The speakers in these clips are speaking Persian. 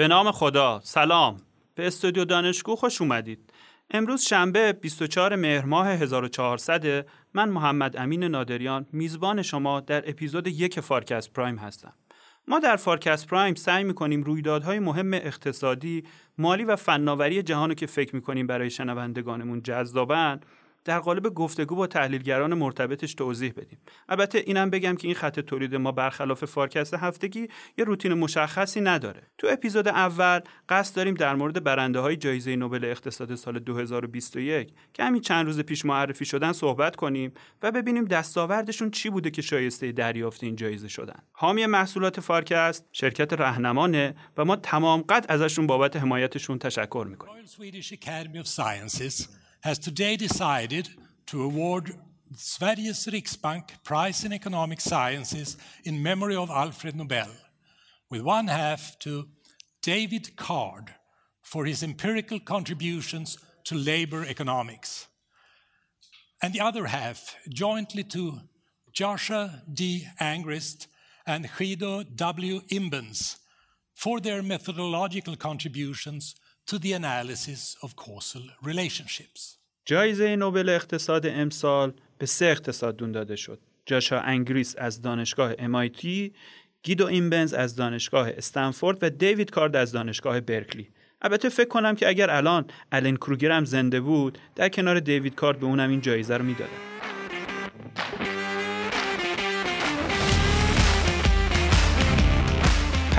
به نام خدا. سلام. به استودیو دانشگو خوش اومدید. امروز شنبه 24 مهر ماه 1400 من محمد امین نادریان میزبان شما در اپیزود یک فارکست پرایم هستم. ما در فارکست پرایم سعی می‌کنیم رویدادهای مهم اقتصادی، مالی و فناوری جهان که فکر می‌کنیم برای شنوندگانمون جذابن در قالب گفتگو با تحلیلگران مرتبطش توضیح بدیم. البته اینم بگم که این خط تولید ما برخلاف فارکست هفتگی یه روتین مشخصی نداره. تو اپیزود اول قصد داریم در مورد برنده های جایزه نوبل اقتصاد سال 2021 که همین چند روز پیش معرفی شدن صحبت کنیم و ببینیم دستاوردشون چی بوده که شایسته دریافت این جایزه شدن. حامی محصولات فارکست شرکت رهنمانه و ما تمام قد ازشون بابت حمایتشون تشکر می‌کنیم. Has today decided to award Sveriges Riksbank Prize in Economic Sciences in memory of Alfred Nobel, with one half to David Card for his empirical contributions to labor economics, and the other half jointly to Joshua D. Angrist and Guido W. Imbens for their methodological contributions to the analysis of causal relationships. جایزه نوبل اقتصاد امسال به سه اقتصاددون داده شد. جاشا انگریس از دانشگاه MIT، گیدو اینبنز از دانشگاه استنفورد و دیوید کارد از دانشگاه برکلی. البته فکر کنم که اگر الان الن کروگر هم زنده بود در کنار دیوید کارد به اونم این جایزه رو می‌دادن.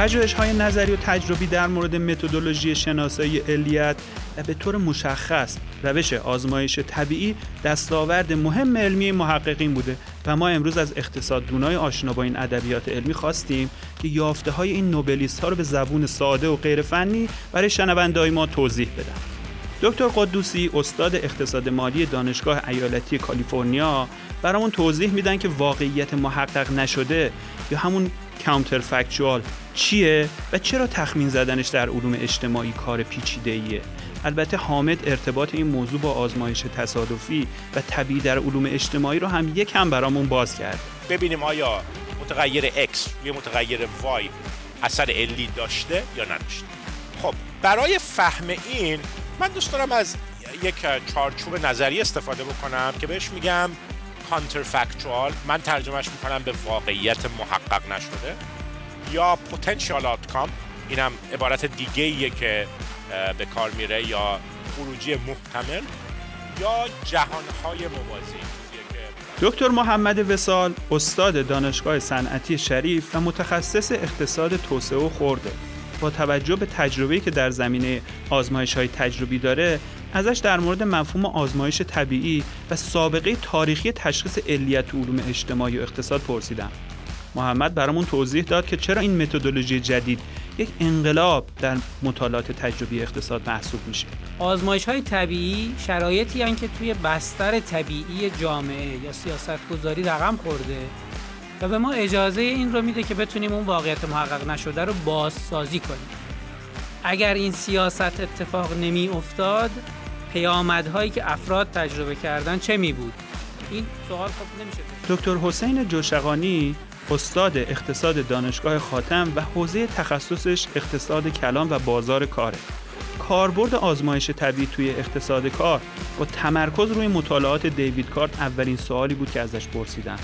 پژوهش های نظری و تجربی در مورد متدولوژی شناسایی علیت و به طور مشخص روش آزمایش طبیعی دستاورد مهم علمی محققین بوده و ما امروز از اقتصاددونای آشنا با این ادبیات علمی خواستیم که یافته های این نوبلیست ها رو به زبون ساده و غیر فنی برای شنونده ما توضیح بدن. دکتر قدوسی استاد اقتصاد مالی دانشگاه ایالتی کالیفرنیا برامون توضیح میدن که واقعیت محقق نشده یا همون کانترفکچوال چیه و چرا تخمین زدنش در علوم اجتماعی کار پیچیده ایه البته حامد ارتباط این موضوع با آزمایش تصادفی و طبیعی در علوم اجتماعی رو هم یک هم برامون باز کرد. ببینیم آیا متغیر X روی متغیر Y اثر علی داشته یا نداشته. خب برای فهم این من دوست دارم از یک چارچوب نظری استفاده بکنم که بهش میگم کانترفکچوال من ترجمهش می‌کنم به واقعیت محقق نشده. یا پوتنشال آتکام اینم عبارت دیگه ایه که به کار میره یا خروجی محتمل. یا جهانهای موازی دکتر محمد وسال استاد دانشگاه صنعتی شریف و متخصص اقتصاد توسعه و خورده با توجه به تجربه‌ای که در زمینه آزمایش های تجربی داره ازش در مورد مفهوم آزمایش طبیعی و سابقه تاریخی تشخیص علیت علوم اجتماعی و اقتصاد پرسیدم. محمد برامون توضیح داد که چرا این متدولوژی جدید یک انقلاب در مطالعات تجربی اقتصاد محسوب میشه. آزمایش های طبیعی شرایطی هن که توی بستر طبیعی جامعه یا سیاست گذاری رقم خورده و به ما اجازه این رو میده که بتونیم اون واقعیت محقق نشده رو بازسازی کنیم. اگر این سیاست اتفاق نمی افتاد پیامدهایی که افراد تجربه کردن چه می بود؟ این سوال خب نمیشه دکتر حسین جوشقانی استاد اقتصاد دانشگاه خاتم و حوزه تخصصش اقتصاد کلان و بازار کاره. کاربرد آزمایش طبیعی توی اقتصاد کار. با تمرکز روی مطالعات دیوید کارت اولین سوالی بود که ازش پرسیدن.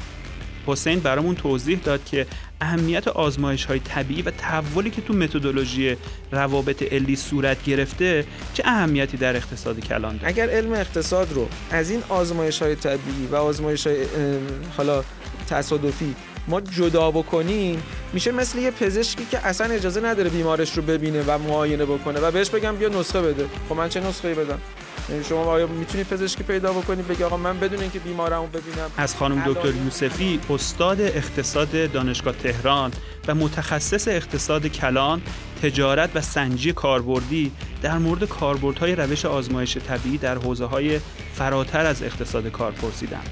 حسین برامون توضیح داد که اهمیت آزمایش های طبیعی و تحولی که تو متدولوژی روابط علی صورت گرفته چه اهمیتی در اقتصاد کلان داره؟ اگر علم اقتصاد رو از این آزمایش های طبیعی و آزمایش های حالا تصادفی ما جدا بکنیم میشه مثل یه پزشکی که اصلا اجازه نداره بیمارش رو ببینه و معاینه بکنه و بهش بگم بیا نسخه بده. خب من چه نسخه بدم؟ یعنی شما آیا می‌تونید پزشکی پیدا بکنید بگی آقا من بدون اینکه بیمارمو ببینم. از خانم دکتر یوسفی استاد اقتصاد دانشگاه تهران و متخصص اقتصاد کلان تجارت و سنجی کاربردی در مورد کاربردهای روش آزمایش طبیعی در حوزه های فراتر از اقتصاد کار پرسیدم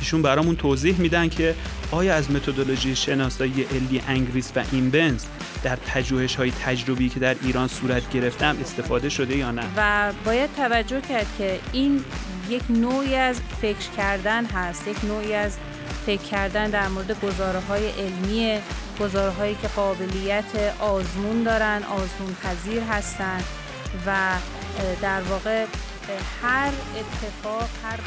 ایشون برامون توضیح میدن که آیا از متدولوژی شناسایی علی انگریس و اینبنز در پژوهش های تجربی که در ایران صورت گرفتم استفاده شده یا نه؟ و باید توجه کرد که این یک نوعی از فکر کردن هست یک نوعی از فکر کردن در مورد گزاره های علمی سیاستگزارهایی که قابلیت آزمون دارن آزمون پذیر هستن و در واقع هر اتفاق هر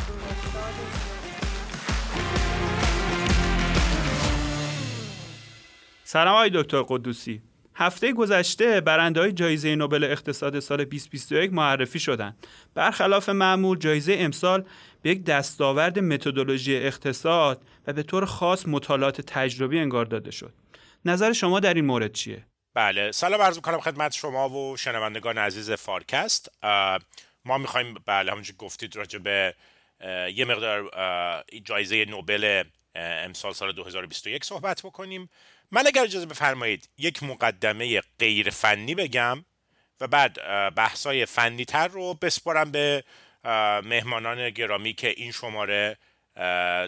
سلام آقای دکتر قدوسی هفته گذشته برنده های جایزه نوبل اقتصاد سال 2021 معرفی شدند. برخلاف معمول جایزه امسال به یک دستاورد متدولوژی اقتصاد و به طور خاص مطالعات تجربی انگار داده شد. نظر شما در این مورد چیه؟ بله سلام عرض می‌کنم خدمت شما و شنوندگان عزیز فارکست ما می‌خوایم بله همونجور گفتید راجع به یه مقدار جایزه نوبل امسال سال 2021 صحبت بکنیم. من اگر اجازه بفرمایید یک مقدمه غیر فنی بگم و بعد بحثای فنی تر رو بسپارم به مهمانان گرامی که این شماره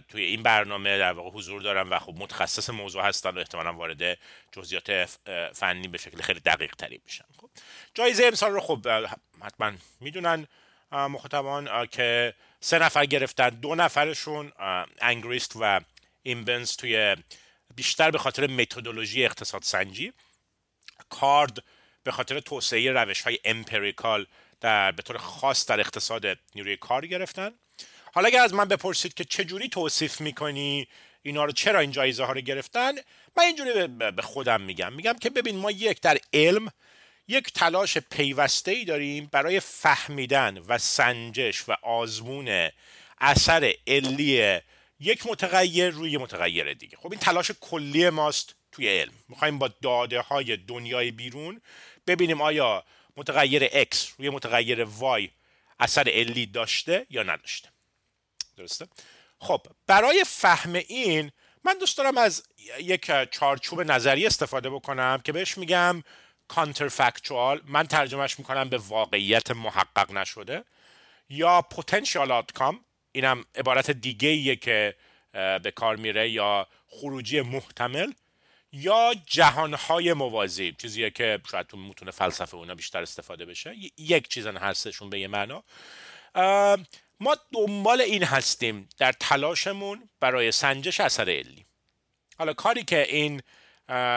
توی این برنامه در واقع حضور دارم و خب متخصص موضوع هستن و احتمالا وارد جزئیات فنی به شکل خیلی دقیق تری میشن. خب جایزه امسال رو خب حتما می‌دونن مخاطبان که سه نفر گرفتن دو نفرشون انگریست و اینبنز توی بیشتر به خاطر متدولوژی اقتصاد سنجی. کارد به خاطر توسعه روش های امپریکال در به طور خاص در اقتصاد نیروی کار گرفتن. حالا اگر از من بپرسید که چجوری توصیف می‌کنی اینا رو چرا این جایزه ها رو گرفتن؟ من اینجوری به خودم میگم. میگم که ببین ما یک در علم یک تلاش پیوسته ای داریم برای فهمیدن و سنجش و آزمون اثر علی یک متغیر روی متغیر دیگه. خب این تلاش کلی ماست توی علم. می‌خوایم با داده های دنیای بیرون ببینیم آیا متغیر X روی متغیر Y اثر علی داشته یا نداشته. درسته؟ خب برای فهم این من دوست دارم از یک چارچوب نظری استفاده بکنم که بهش میگم counterfactual من ترجمهش می‌کنم به واقعیت محقق نشده. یا potential outcome اینم عبارت دیگه ایه که به کار میره یا خروجی محتمل. یا جهانهای موازی چیزیه که شاید تو متون فلسفه اونا بیشتر استفاده بشه. یک چیزن هستشون به یه معنا. ما دنبال این هستیم در تلاشمون برای سنجش اثر علی. حالا کاری که این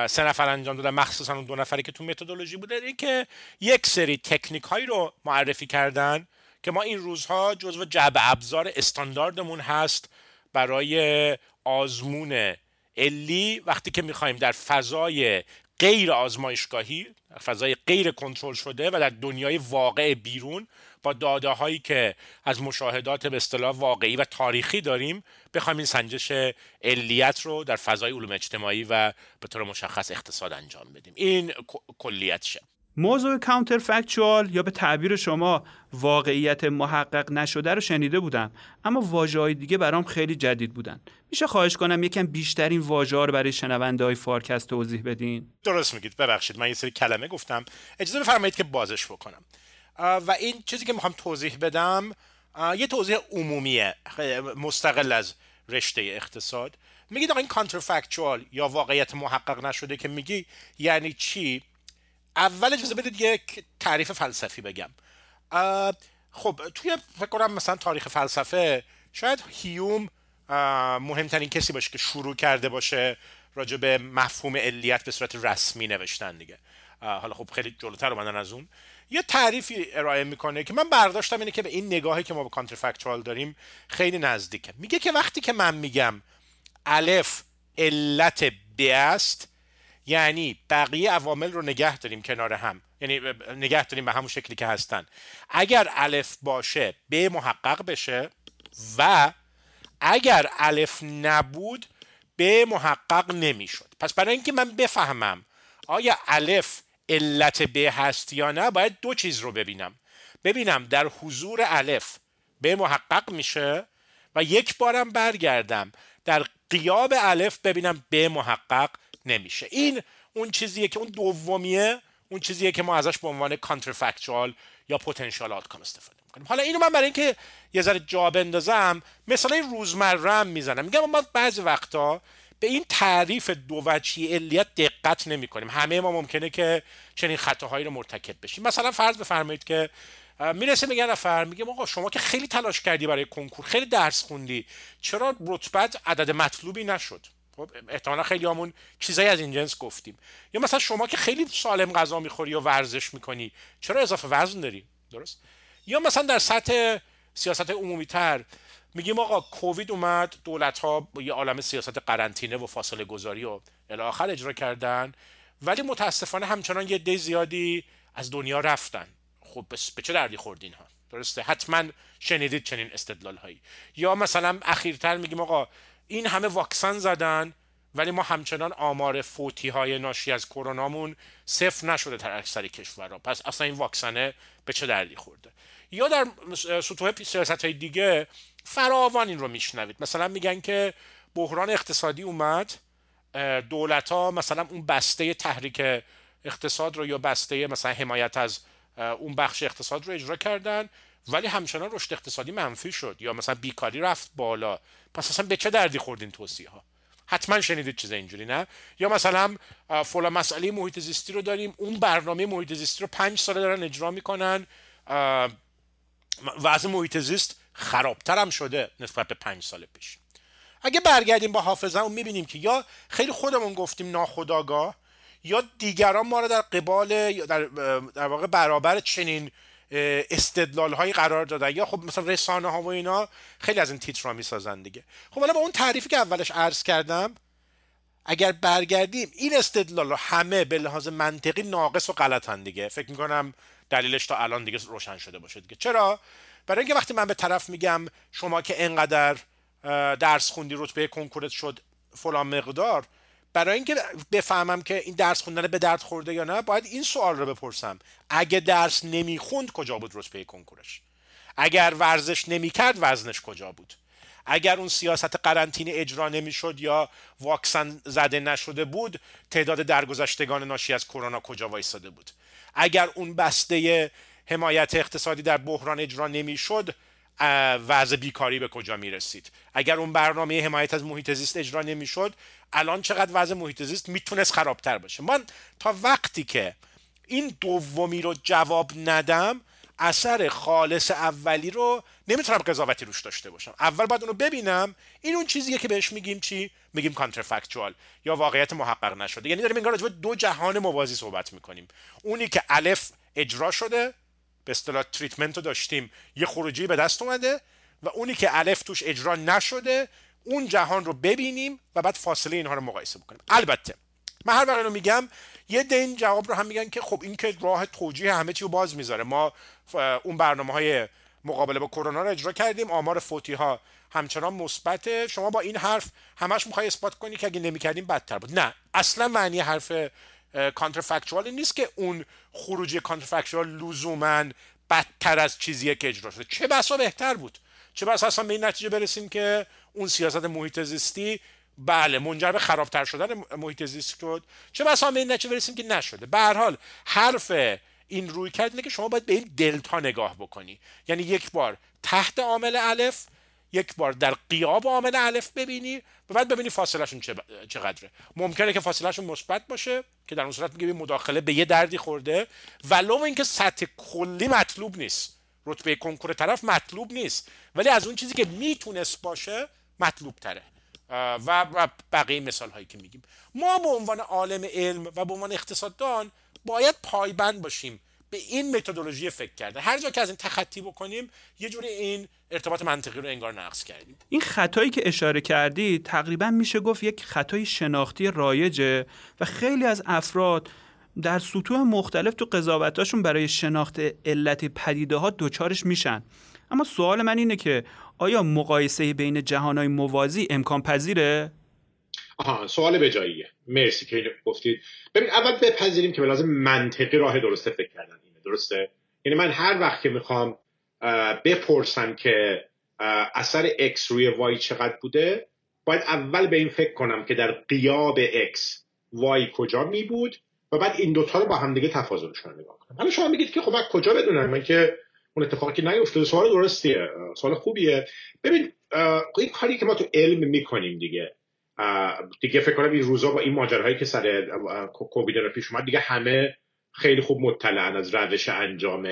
سه نفر انجام دادن. مخصوصا اون دو نفری که تو متدولوژی بوده این که یک سری تکنیک هایی رو معرفی کردن که ما این روزها جزو جعب ابزار استانداردمون هست برای آزمون علی. وقتی که می‌خوایم در فضای غیر آزمایشگاهی فضای غیر کنترل شده و در دنیای واقع بیرون با داده هایی که از مشاهدات به اصطلاح واقعی و تاریخی داریم بخوایم این سنجش علیت رو در فضای علوم اجتماعی و به طور مشخص اقتصاد انجام بدیم. این کلیتشه موضوع کانتر فکچوال یا به تعبیر شما واقعیت محقق نشده رو شنیده بودم اما واژه های دیگه برام خیلی جدید بودن. میشه خواهش کنم یکم بیشتر این واژه رو برای شنونده های فارکست توضیح بدین؟ درست میگید. ببخشید من یه سری کلمه گفتم. اجازه بفرمایید که بازش بکنم. و این چیزی که می‌خوام توضیح بدم یه توضیح عمومیه مستقل از رشته اقتصاد. میگید آقا این کانترفکچوال یا واقعیت محقق نشده که میگی یعنی چی؟ اول اجازه بدید یک تعریف فلسفی بگم. خب توی فکر کنم مثلا تاریخ فلسفه شاید هیوم مهمترین کسی باشه که شروع کرده باشه راجع به مفهوم علیت به صورت رسمی نوشتن دیگه. حالا خب خیلی جلوتر اومدن از اون. یه تعریفی ارائه می‌کنه که من برداشتم اینه که به این نگاهی که ما به کانترفکچوال داریم خیلی نزدیکه. میگه که وقتی که من میگم الف علت ب است یعنی بقیه عوامل رو نگه داریم کنار هم. یعنی نگه داریم به همون شکلی که هستن. اگر الف باشه ب محقق بشه و اگر الف نبود ب محقق نمی‌شد. پس برای اینکه من بفهمم آیا الف علت ب هست یا نه باید دو چیز رو ببینم. ببینم در حضور الف ب محقق میشه و یک بارم برگردم. در قیاب الف ببینم ب محقق نمیشه. این اون چیزیه که اون دومیه اون چیزیه که ما ازش به عنوان کانترفکچوال یا پتانسیال آتکام استفاده می‌کنیم. حالا اینو من برای اینکه یه ذره جا بندازم مثلا روزمره می‌زنم. میگم ما بعضی وقتا به این تعریف دو وجهی علیت دقت نمی کنیم همه ما ممکنه که چنین خطاهایی رو مرتکب بشیم. مثلا فرض بفرمایید که می‌رسه میگه نفر میگه آقا شما که خیلی تلاش کردی برای کنکور خیلی درس خوندی چرا رتبت عدد مطلوبی نشد؟ خب احتمالا خیلی همون چیزایی از این جنس گفتیم. یا مثلا شما که خیلی سالم غذا می‌خوری یا ورزش می‌کنی چرا اضافه وزن داری؟ درست؟ یا مثلا در سطح سیاست عمومی تر میگیم آقا کووید اومد دولت ها یه عالم سیاست قرنطینه و فاصله گذاری و الی آخر اجرا کردن. ولی متاسفانه همچنان یه دی زیادی از دنیا رفتن. خب به چه دردی خوردین ها درسته حتما شنیدید چنین استدلال هایی یا مثلا اخیرتر میگیم آقا این همه واکسن زدن ولی ما همچنان آمار فوتی های ناشی از کرونامون صفر نشده در اکثر کشورها. پس اصلا این واکسنه به چه دردی خورده؟ یا در سطوح سیاست های دیگه فراوان این رو میشنوید. مثلا میگن که بحران اقتصادی اومد دولت ها مثلا اون بسته تحریک اقتصاد رو یا بسته مثلا حمایت از اون بخش اقتصاد رو اجرا کردن ولی همچنان رشد اقتصادی منفی شد یا مثلا بیکاری رفت بالا. پس اصلا به چه دردی خوردین توصیه ها حتما شنیدید چیز اینجوری نه؟ یا مثلا فلان مسئله محیط زیستی رو داریم اون برنامه محیط زیستی رو پنج ساله دارن اجرا می‌کنن وضع محیط زیست خرابتر شده نسبت به پنج سال پیش. اگه برگردیم با حافظه می‌بینیم که یا خیلی خودمون گفتیم ناخداگاه یا دیگران ما رو در قبال یا در, در واقع برابر چنین استدلال هایی قرار دادن. یا خب مثلا رسانه ها و اینا خیلی از این تیتر می‌سازن دیگه. خب حالا با اون تعریفی که اولش عرض کردم اگر برگردیم این استدلال رو همه به لحاظ منطقی ناقص و غلطن دیگه. فکر می‌کنم دلیلش تا الان دیگه روشن شده باشه دیگه. چرا؟ برای اینکه وقتی من به طرف میگم شما که انقدر درس خوندی رتبه کنکورت شد فلان مقدار برای اینکه بفهمم که این درس خوندن به درد خورده یا نه باید این سوال رو بپرسم. اگه درس نمی‌خوند کجا بود رتبه کنکورش؟ اگر ورزش نمی‌کرد وزنش کجا بود؟ اگر اون سیاست قرنطینه اجرا نمی‌شد یا واکسن زده نشده بود تعداد درگذشتگان ناشی از کرونا کجا وایستاده بود؟ اگر اون بسته حمایت اقتصادی در بحران اجرا نمی‌شد وضع بیکاری به کجا می رسید اگر اون برنامه حمایت از محیط زیست اجرا نمی‌شد الان چقدر وضع محیط زیست می‌تونست خرابتر باشه. من تا وقتی که این دومی رو جواب ندم اثر خالص اولی رو نمی‌تونم قضاوتی روش داشته باشم. اول باید اونو ببینم. این اون چیزیه که بهش میگیم چی؟ میگیم کانترفکچوال یا واقعیت محقق نشده. یعنی داریم انگار راجع دو جهان موازی صحبت می‌کنیم. اونی که الف اجرا شده به اصطلاح تریتمنت رو داشتیم. یه خروجی به دست اومده و اونی که الف توش اجرا نشده اون جهان رو ببینیم و بعد فاصله اینها رو مقایسه بکنیم. البته من هر وقت میگم یه دین جواب رو هم میگن که خب این که راه توجیه همه چی رو باز می‌ذاره. ما اون برنامه های مقابله با کرونا رو اجرا کردیم آمار فوتی ها همچنان مثبت. شما با این حرف همش می‌خوای اثبات کنی که اگه نمی‌کردیم بدتر بود. نه اصلا معنی حرف کانترفکچوال نیست که اون خروجی کانترفکچوال لزوما بدتر از چیزیه که اجرا شده. چه بسا بهتر بود؟ چه بسا اصلا به این نتیجه برسیم که اون سیاست محیط زیستی بله منجر به خرابتر شدن محیط زیست شد. چه بسا به این نتیجه برسیم که نشده. به هر حال حرف این روی کرد اینه که شما باید به این دلتا نگاه بکنی. یعنی یک بار تحت عامل الف یک بار در قیاب عامل الف ببینی و بعد ببینی فاصلهشون چقدره. ممکنه که فاصلهشون مثبت باشه که در اون صورت میگه مداخله به یه دردی خورده. ولو اینکه سطح کلی مطلوب نیست. رتبه کنکور طرف مطلوب نیست. ولی از اون چیزی که می‌تونست باشه مطلوب تره و بقیه مثال هایی که میگیم. ما به عنوان عالم علم و به عنوان اقتصاددان باید پایبند باشیم به این متدولوژی فکر کرده. هر جا که از این تخطی بکنیم یه جوری این ارتباط منطقی رو انگار نقص کردیم. این خطایی که اشاره کردی تقریبا میشه گفت یک خطای شناختی رایجه و خیلی از افراد در سطوح مختلف تو قضاوتاشون برای شناخت علت پدیده ها دوچارش میشن. اما سوال من اینه که آیا مقایسه بین جهانهای موازی امکان پذیره؟ آها سوال به جاییه. مرسی که گفتید ببین اول بپذیریم که لازم منطقی راه درسته فکر کردن اینه درسته؟ یعنی من هر وقت که می‌خوام بپرسم که اثر X روی وای چقدر بوده باید اول به این فکر کنم که در قیاب X وای کجا می بود و بعد این دوتا رو با هم دیگه تفاضلشون رو نگاه کنم. حالا شما میگید که خب کجا بدونم؟ من که اون اتفاقی نیفتاده. سوال درستیه. سوال خوبیه. ببین این کاری که ما تو علم می‌کنیم دیگه دیگه فکر کنم این روزا با این ماجراهایی که سر کووید رو پیش اومد دیگه همه خیلی خوب مطلعن از روش انجام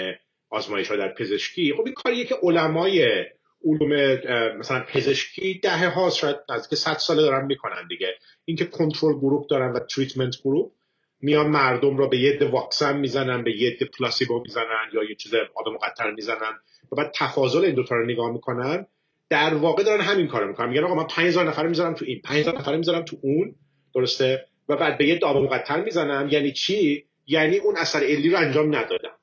آزمایش ها در پزشکی. خب این کاریه که علمای علوم مثلا پزشکی دهه ها شاید نزدیک 100 ساله دارن می‌کنن دیگه. اینکه control group دارن و treatment group میان مردم را به یه واکسن می‌زنن به یه placebo می‌زنن یا یه چیز آب مقطر می‌زنن و بعد تفاضل این دوتا رو نگاه می‌کنن. در واقع دارن همین کارو می‌کنن. میگن آقا من 5000 نفر می‌ذارم تو این 5000 نفر می‌ذارم تو اون. درسته؟ و بعد به یه دابه مقطر می‌زنم. یعنی چی؟ یعنی اون اثر علی رو انجام ندادم.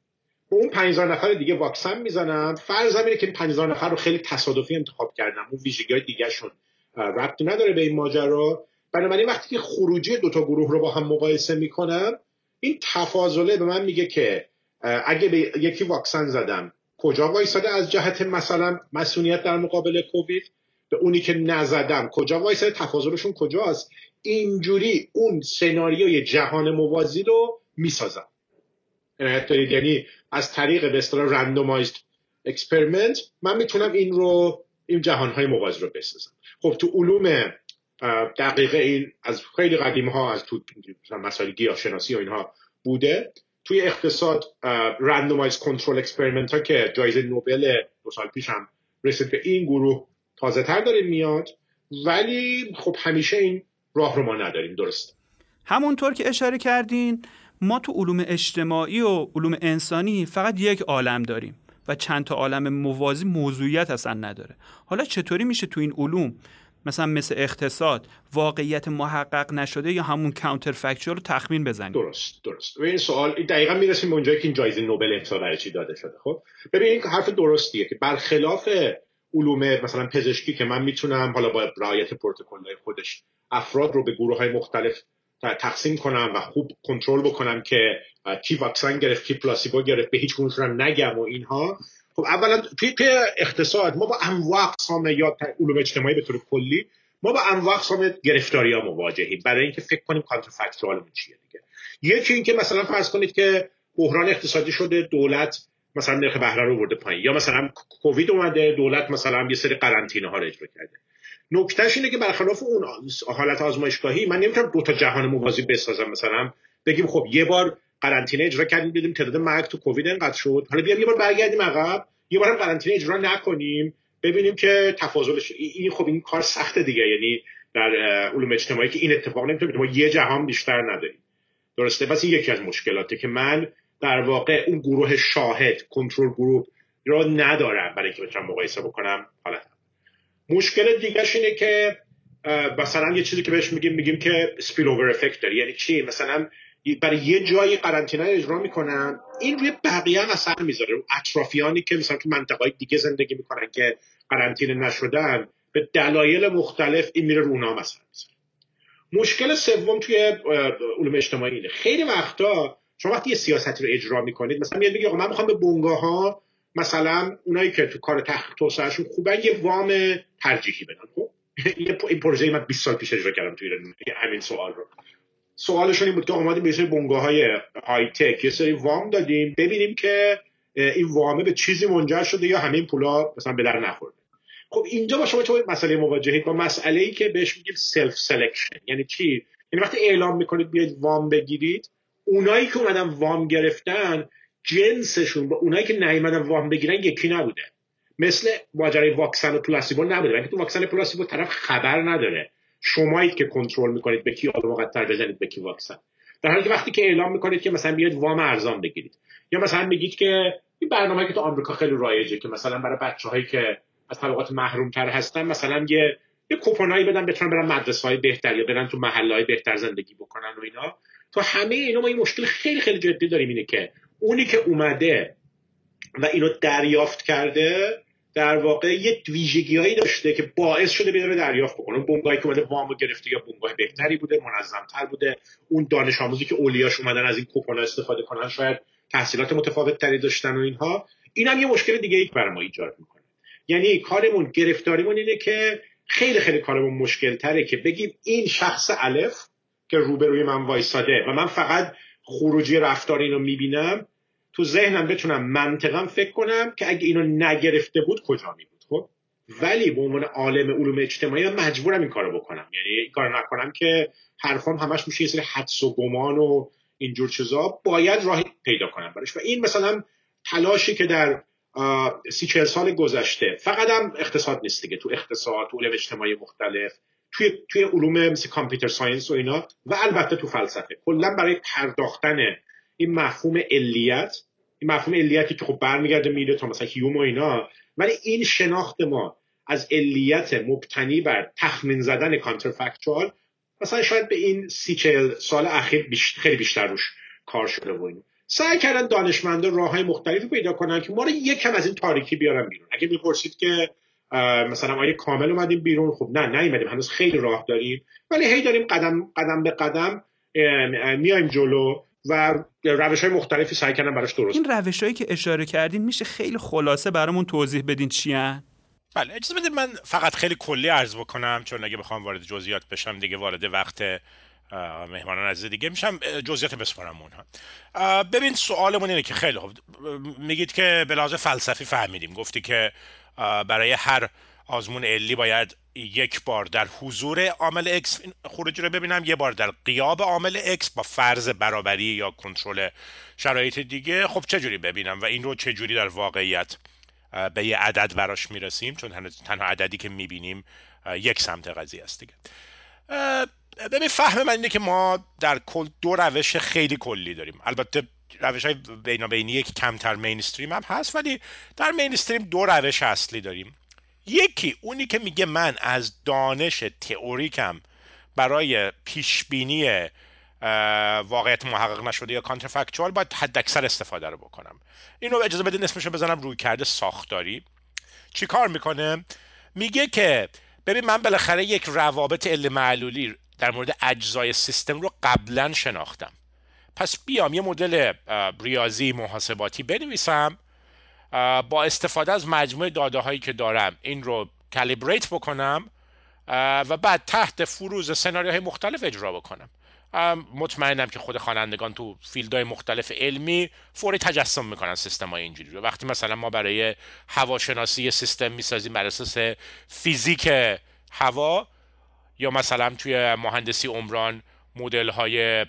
به اون 5000 نفر دیگه واکسن می‌زنم. فرض اینه که این 5000 نفر رو خیلی تصادفی انتخاب کردم. اون ویژگی های دیگه شون ربطی نداره به این ماجرا. بنابراین وقتی که خروجی دوتا گروه رو با هم مقایسه می‌کنم این تفاضله به من میگه که اگه به یکی واکسن زدم کجا وایساده از جهت مثلا مسئولیت در مقابل کووید؟ به اونی که نزدم کجا وایساده؟ تفاضلشون کجاست؟ اینجوری اون سناریوی جهان موازی رو می‌سازم. یعنی از طریق به اصطلاح randomized experiment من می‌تونم این رو این جهان های موازی رو بسازم. خب تو علوم دقیقه این از خیلی قدیم ها از تو مسائل گیاهشناسی و اینها بوده. توی اقتصاد randomized control experiment ها که جایزه نوبل دو سال پیش هم رسید به این گروه تازه تر داره میاد. ولی خب همیشه این راه رو ما نداریم. درست. همونطور که اشاره کردین ما تو علوم اجتماعی و علوم انسانی فقط یک عالم داریم و چند تا عالم موازی موضوعیت اصلا نداره. حالا چطوری میشه تو این علوم مثلا مثل اقتصاد واقعیت محقق نشده یا همون کانتر رو تخمین بزنیم؟ درست درست. و این سوال دقیقا می‌رسیم به اونجایی که این جایزه نوبل امسال برای چی داده شده خب؟ ببین این حرف درستیه که برخلاف علوم مثلا پزشکی که من می‌تونم حالا با رعایت پروتکل‌های خودش افراد رو به گروه های مختلف تقسیم کنم و خوب کنترل بکنم که کی واکسن گرفت کی پلاسیبو گرفت به هیچ نگم و اینها خب اولا توی اقتصاد ما با انواع اقسام یا علوم اجتماعی به طور کلی ما با انواع اقسام گرفتاری ها مواجهیم. برای اینکه فکر کنیم کانترفکتوالمون چیه دیگه. یکی اینکه مثلا فرض کنید که بحران اقتصادی شده دولت مثلا نرخ بهره رو برده پایین. یا مثلا کووید اومده دولت مثلا یه سری قرنطینه ها رو اجرا کرده. نکتهش اینه که برخلاف اون حالت آزمایشگاهی من نمی‌تونم دو تا جهان موازی بسازم. مثلا بگیم خب یه بار قرنطینه اجرا کردیم دیدیم تعداد مرگ تو کووید انقدر شد. حالا بیام یه بار برگردیم عقب یه بار هم قرنطینه اجرا نکنیم ببینیم که تفاضلش این خب این کار سخته دیگه یعنی در علوم اجتماعی که این اتفاق نمی‌تونه ما یه جهان بیشتر نداریم. درسته؟ پس یکی از مشکلاته که من در واقع اون گروه شاهد کنترل گروه را ندارم برای اینکه بتونم مقایسه بکنم. حالت مشکل دیگهش اینه که مثلا یه چیزی که بهش میگیم میگیم که سپیل اوور افکت داره. یعنی چی؟ مثلا برای یه جایی قرنطینه اجرا می‌کنن. این روی بقیه هم اثر می‌ذاره. اطرافیانی که مثلا تو منطقه دیگه زندگی می‌کنن که قرنطینه نشدن به دلایل مختلف این میره رونا مثلا مشکل سوم توی علوم اجتماعی اینه. خیلی وقتا شما وقتی یه سیاستی رو اجرا می‌کنید مثلا میاد بگی من می‌خوام به بونگاه ها مثلا اونایی که تو کار تحقیق توسعهشون خوبن یه وام ترجیحی بدن. خب؟ این پروژه من 20 سال پیش اجرا کردم تو ایران. همین سوال رو. سوالشون این بود که اومدیم یه سری بنگاه های tech یه سری وام دادیم ببینیم که این وامه به چیزی منجر شده یا همه این پولا مثلا به در نخورده. خب اینجا با شما چه مسئله مواجهید با مسئله ای که بهش میگیم self-selection یعنی چی؟ یعنی وقتی اعلام می‌کنید بیاید وام بگیرید اونایی که اومدن وام گرفتن جنسشون با اونایی که نیومدن وام بگیرن یکی نبوده. مثل ماجرای واکسن و placebo نبوده. وقتی تو واکسن placebo طرف خبر نداره. شمایید که کنترل می‌کنید به کی آب مقطر بزنید به کی واکسن. در حالی که وقتی که اعلام می‌کنید که مثلا بیاید وام ارزان بگیرید. یا مثلا میگید که این برنامه که تو آمریکا خیلی رایجه که مثلا برای بچه هایی که از طبقات محروم تر هستن مثلا یه یه کوپونایی بدن بتونن برن مدرسه های بهتر یا برن تو محله های بهتر زندگی بکنن و اینا. تو همه اینا ما این مشکل خیلی خیلی جدی داریم اینه که اونی که اومده و اینو دریافت کرده در واقع یه ویژگی داشته که باعث شده بره دریافت بکنه. اون که اومده وامو گرفته یا بنگاه بهتری بوده منظمتر بوده. اون دانش آموزی که اولیاش اومدن از این کوپن استفاده کنن شاید تحصیلات متفاوت تری داشتن و اینها. این یه مشکل دیگه ای برای ما ایجاد می‌کنه. یعنی کارمون گرفتاریمون اینه که خیلی خیلی کارمون مشکل تره که بگیم این شخص الف که روبروی من وایساده و من فقط خروجی رفتار اینو می‌بینم تو ذهنم بتونم منطقا فکر کنم که اگه اینو نگرفته بود کجا می بود خب؟ ولی به عنوان عالم علوم اجتماعی من مجبورم این کارو بکنم. یعنی این کارو نکنم که حرفام همش میشه یه سری حدس و گمان و اینجور چیزا باید راهی پیدا کنم برش و این مثلا تلاشی که در سی چهل سال گذشته فقط هم اقتصاد نیست دیگه. تو اقتصاد تو علم اجتماعی مختلف توی توی علوم مثل کامپیوتر ساینس و اینا و البته تو فلسفه. کلا برای پرداختن این مفهوم علیت این مفهوم علیتی که خب برمیگرده میره تا مثلا هیوم و اینا. ولی این شناخت ما از علیت مبتنی بر تخمین زدن کانترفکچوال مثلا شاید به این سی چهل سال اخیر خیلی بیشتر روش کار شده و سعی کردن دانشمندا راه های مختلفی پیدا کنن که ما رو یکم از این تاریکی بیارن بیرون. اگه می‌پرسید که مثلا آیا کامل اومدیم بیرون؟ خب نه نیومدیم. هنوز خیلی راه داریم. ولی هی داریم قدم قدم به قدم میایم جلو. و روش های مختلفی سعی کردن براش درست این روش هایی که اشاره کردین میشه خیلی خلاصه برامون توضیح بدین چی بله اجازه بدید من فقط خیلی کلی عرض بکنم چون اگه بخوام وارد جزئیات بشم دیگه وارد وقت مهمانان عزیز دیگه میشم جزئیات بسپارم اونها. ببین سوالمون اینه که خیلی خوب میگید که به لحاظ فلسفی فهمیدیم گفتی که برای هر آزمون علی باید یک بار در حضور عامل X خروجی رو ببینم یه بار در قیاب عامل X با فرض برابری یا کنترل شرایط دیگه. خب چه جوری ببینم و این رو چه جوری در واقعیت به یه عدد براش می‌رسیم؟ چون تنها عددی که می‌بینیم یک سمت قضیه است دیگه. ببین فهم من اینه که ما در کل دو روش خیلی کلی داریم. البته روش های بینابینی یک کمتر مینستریم هم هست ولی در مینستریم دو روش اصلی داریم. یکی اونی که میگه من از دانش تئوریکم برای پیشبینی واقعیت محقق نشده یا کانترفکچوال باید حد اکثر استفاده رو بکنم. اینو اجازه بدین اسمشو بزنم روی کرده ساختاری. چی کار می‌کنه؟ میگه که ببین من بالاخره یک روابط علم معلولی در مورد اجزای سیستم رو قبلا شناختم. پس بیام یه مدل ریاضی محاسباتی بنویسم. با استفاده از مجموعه داده هایی که دارم این رو calibrate بکنم و بعد تحت فروض سناریوهای مختلف اجرا بکنم. مطمئنم که خود خوانندگان تو field های مختلف علمی فوری تجسم می‌کنن سیستم های اینجوری رو. وقتی مثلا ما برای هواشناسی سیستم می‌سازیم بر اساس فیزیک هوا یا مثلا توی مهندسی عمران مدل های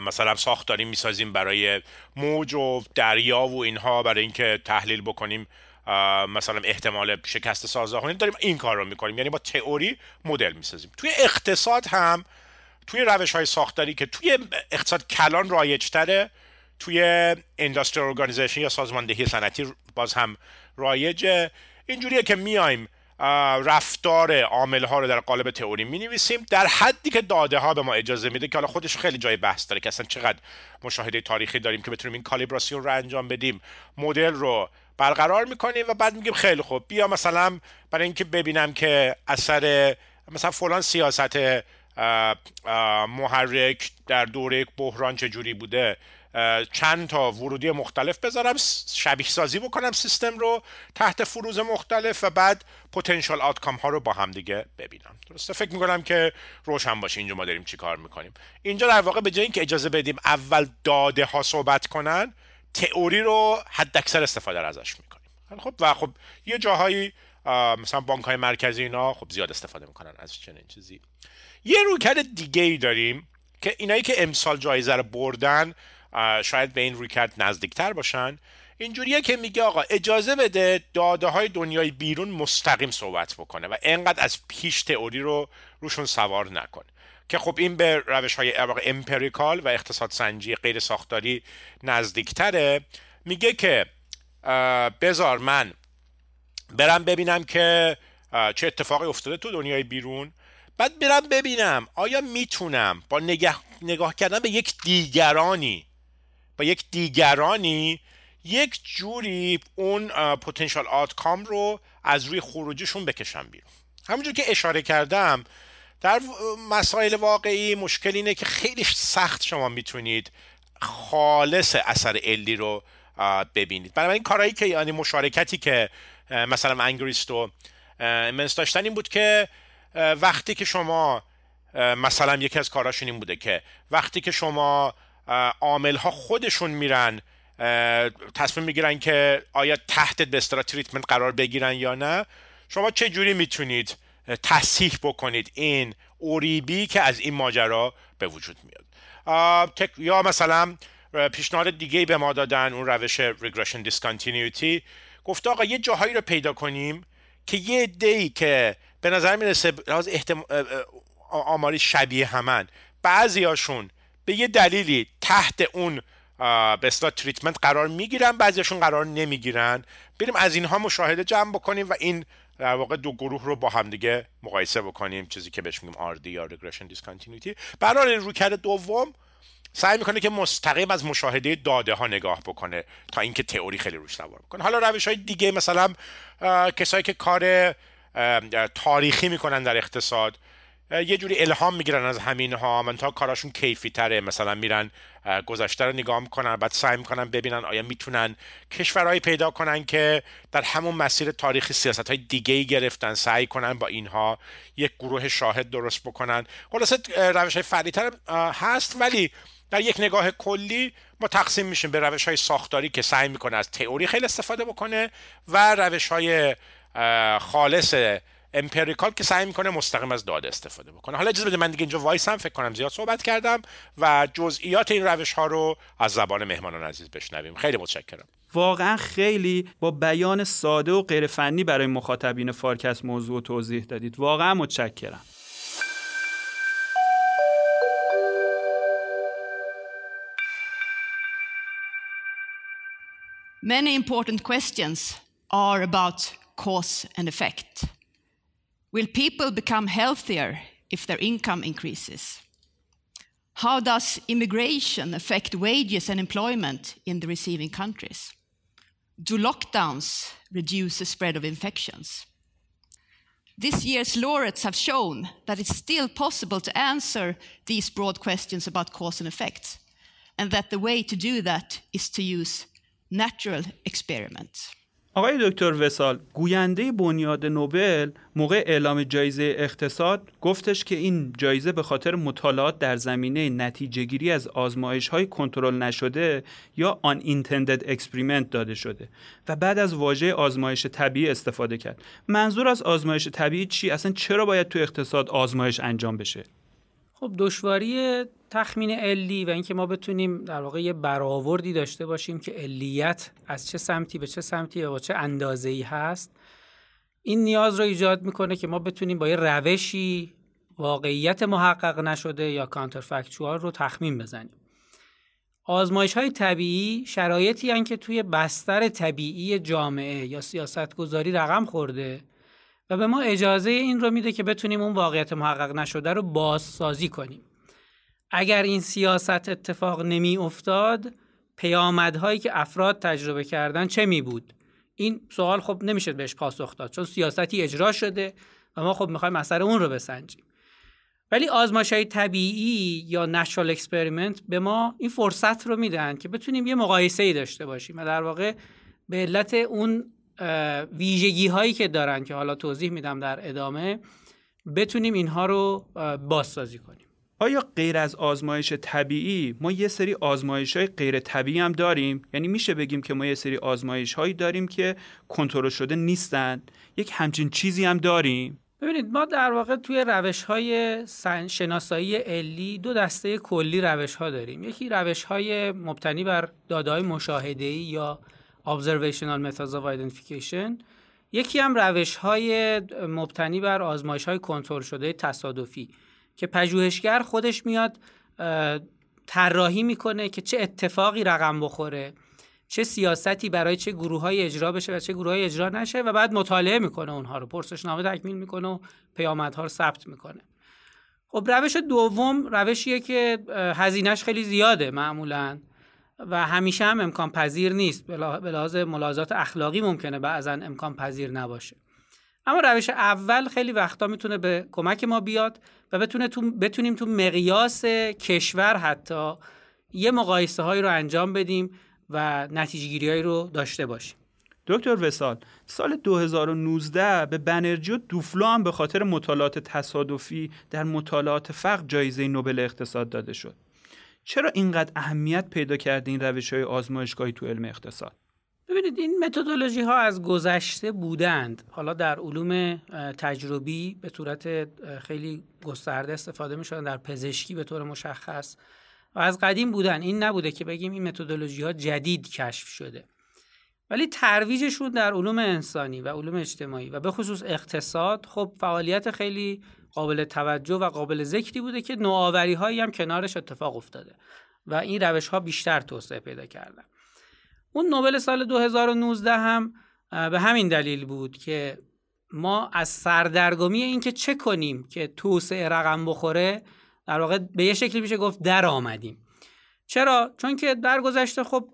مثلا ساختاری می‌سازیم برای موج و دریا و اینها برای اینکه تحلیل بکنیم مثلا احتمال شکست سازه داریم این کار رو می‌کنیم. یعنی با تئوری مدل می‌سازیم. توی اقتصاد هم توی روش های ساختاری که توی اقتصاد کلان رایجتره توی اندستری ارگانیزیشن یا سازماندهی صنعتی باز هم رایجه. اینجوریه که میایم رفتار عامل ها رو در قالب تئوری می نویسیم در حدی که داده ها به ما اجازه میده که حالا خودش خیلی جای بحث داره که اصلا چقدر مشاهده تاریخی داریم که بتونیم این کالیبراسیون رو انجام بدیم. مدل رو برقرار می‌کنیم و بعد میگیم خیلی خوب بیا مثلا برای اینکه ببینم که اثر مثلا فلان سیاست محرک در دوره بحران چجوری بوده. چند تا ورودی مختلف بذارم شبیه سازی بکنم سیستم رو تحت فروز مختلف و بعد پتانسیل آتکام ها رو با هم دیگه ببینم. درسته؟ فکر می‌کنم که روشن باشه اینجا ما داریم چی کار می‌کنیم. اینجا در واقع به جای اینکه اجازه بدیم اول داده ها صحبت کنن تئوری رو حد اکثر استفاده ازش می‌کنیم. خب و خب یه جاهایی مثلا بانک های مرکزی اینا خب زیاد استفاده می‌کنن از چنین چیزی. یه رویکرد دیگه ای داریم که اینایی که امسال جایزه رو بردن شاید به این رویکرد نزدیکتر باشن. اینجوریه که میگه آقا اجازه بده داده های دنیای بیرون مستقیم صحبت بکنه و انقدر از پیش تئوری رو روشون سوار نکن. که خب این به روش های امپریکال و اقتصاد سنجی غیر ساختاری نزدیکتره. میگه که بزار من برم ببینم که چه اتفاقی افتاده تو دنیای بیرون. بعد برم ببینم آیا می‌تونم با نگاه, نگاه کردن به یک دیگرانی با یک دیگرانی یک جوری اون پتانسیال آتکام رو از روی خروجشون بکشم بیرون. همونجور که اشاره کردم در مسائل واقعی مشکل اینه که خیلی سخت شما می‌تونید خالص اثر علی رو ببینید. این کارهایی که یعنی مشارکتی که مثلا انگریست و منس داشتن این بود که وقتی که شما مثلا یکی از کاراشون این بوده که وقتی که شما عامل ها خودشون میرن تصمیم می‌گیرن که آیا تحت به تریتمنت قرار بگیرن یا نه. شما چه جوری می‌تونید تصحیح بکنید این اوریبی که از این ماجرا به وجود میاد؟ یا مثلا پیشنهاد دیگه به ما دادن اون روش regression discontinuity. گفته آقا یه جاهایی رو پیدا کنیم که یه دی که به نظر می‌رسه لحاظ احتم... آماری شبیه همن. بعضیاشون به یه دلیلی تحت اون به اصطلاح تریتمنت قرار می‌گیرن بعضیشون قرار نمی‌گیرن. بریم از اینها مشاهده جمع بکنیم و این در واقع دو گروه رو با همدیگه مقایسه بکنیم چیزی که بهش میگیم RD یا regression discontinuity. برای رویکرد دوم سعی می‌کنه که مستقیم از مشاهده داده ها نگاه بکنه تا اینکه تئوری خیلی روش سوار بکنه. حالا روش های دیگه مثلا کسایی که کار تاریخی می‌کنن در اقتصاد یه جوری الهام می‌گیرن از همین ها من تا کاراشون کیفی تره. مثلا میرن گذشته رو نگاه می‌کنن بعد سعی می‌کنن ببینن آیا می‌تونن کشورهایی پیدا کنن که در همون مسیر تاریخی سیاست های دیگه ای گرفتن. سعی کنن با اینها یک گروه شاهد درست بکنن. خلاصه روش های تر هست ولی در یک نگاه کلی ما تقسیم میشیم به روش های ساختاری که سعی می‌کنه از تئوری خیلی استفاده بکنه و روش های خالص empirical که سعی می‌کنه مستقیم از داده استفاده بکنه. حالا اجازه بده من دیگه اینجا وایسم فکر کنم زیاد صحبت کردم و جزئیات این روش ها رو از زبان مهمانان عزیز بشنویم. خیلی متشکرم. واقعا خیلی با بیان ساده و غیر فنی برای مخاطبین فارکست موضوع توضیح دادید. واقعا متشکرم. Many important questions are about cause and effect. Will people become healthier if their income increases? How does immigration affect wages and employment in the receiving countries? Do lockdowns reduce the spread of infections? This year's laureates have shown that it's still possible to answer these broad questions about cause and effect, and that the way to do that is to use natural experiment. آقای دکتر وصال گوینده بنیاد نوبل موقع اعلام جایزه اقتصاد گفتش که این جایزه به خاطر مطالعات در زمینه نتیجه گیری از آزمایش های کنترل نشده یا unintended experiment داده شده و بعد از واژه آزمایش طبیعی استفاده کرد. منظور از آزمایش طبیعی چی؟ اصلا چرا باید تو اقتصاد آزمایش انجام بشه؟ خب دشواری تخمین علی و اینکه ما بتونیم در واقع یه برآوردی داشته باشیم که علیت از چه سمتی به چه سمتی و چه اندازه ای هست این نیاز رو ایجاد می‌کنه که ما بتونیم با یه روشی واقعیت محقق نشده یا کانترفکچوال رو تخمین بزنیم. آزمایش های طبیعی شرایطی هن که توی بستر طبیعی جامعه یا سیاست گذاری رقم خورده و به ما اجازه این رو میده که بتونیم اون واقعیت محقق نشده رو بازسازی کنیم. اگر این سیاست اتفاق نمی افتاد پیامدهایی که افراد تجربه کردن چه می بود؟ این سوال خب نمیشه بهش پاسخ داد چون سیاستی اجرا شده و ما خب می‌خوایم اثر اون رو بسنجیم. ولی آزمایش های طبیعی یا natural experiment به ما این فرصت رو میدن که بتونیم یه مقایسه ای داشته باشیم و در واقع به علت اون ویژگی هایی که دارن که حالا توضیح میدم در ادامه بتونیم اینها رو بازسازی کنیم. آیا غیر از آزمایش طبیعی ما یه سری آزمایش های غیر طبیعی هم داریم؟ یعنی میشه بگیم که ما یه سری آزمایش هایی داریم که کنترل شده نیستن. یک همچین چیزی هم داریم. ببینید ما در واقع توی روش های شناسایی علی دو دسته کلی روش ها داریم. یکی روش های مبتنی بر داده های مشاهده یا observational methods of identification. یکی هم روش های مبتنی بر آزمایش های کنترل شده تصادفی. که پژوهشگر خودش میاد طراحی می‌کنه که چه اتفاقی رقم بخوره چه سیاستی برای چه گروه های اجرا بشه و چه گروه های اجرا نشه و بعد مطالعه می‌کنه اونها رو. پرسشنامه تکمیل می‌کنه و پیامدها رو ثبت می‌کنه. خب روش دوم روشیه که هزینهش خیلی زیاده معمولا و همیشه هم امکان پذیر نیست به لحاظ ملاحظات اخلاقی ممکنه بعضا امکان پذیر نباشه. اما روش اول خیلی وقتا می‌تونه به کمک ما بیاد و بتونه تو بتونیم تو مقیاس کشور حتی یه مقایسه هایی رو انجام بدیم و نتیجه گیری رو داشته باشیم. دکتر وسال سال 2019 به بنرجی و دوفلو هم به خاطر مطالعات تصادفی در مطالعات فقر جایزه نوبل اقتصاد داده شد. چرا اینقدر اهمیت پیدا کرده این روش های آزمایشگاهی تو علم اقتصاد؟ ببینید این متدولوژی ها از گذشته بودند. حالا در علوم تجربی به صورت خیلی گسترده استفاده می شدن در پزشکی به طور مشخص. و از قدیم بودن. این نبوده که بگیم این متدولوژی ها جدید کشف شده. ولی ترویجشون در علوم انسانی و علوم اجتماعی و به خصوص اقتصاد خب فعالیت خیلی قابل توجه و قابل ذکری بوده که نوآوری هایی هم کنارش اتفاق افتاده. و این روش ها بیشتر توسعه پیدا کردن اون نوبل سال 2019 هم به همین دلیل بود که ما از سردرگمی اینکه چه کنیم که توسعه رقم بخوره در واقع به یه شکلی میشه گفت در آمدیم. چرا؟ چون که در گذشته خب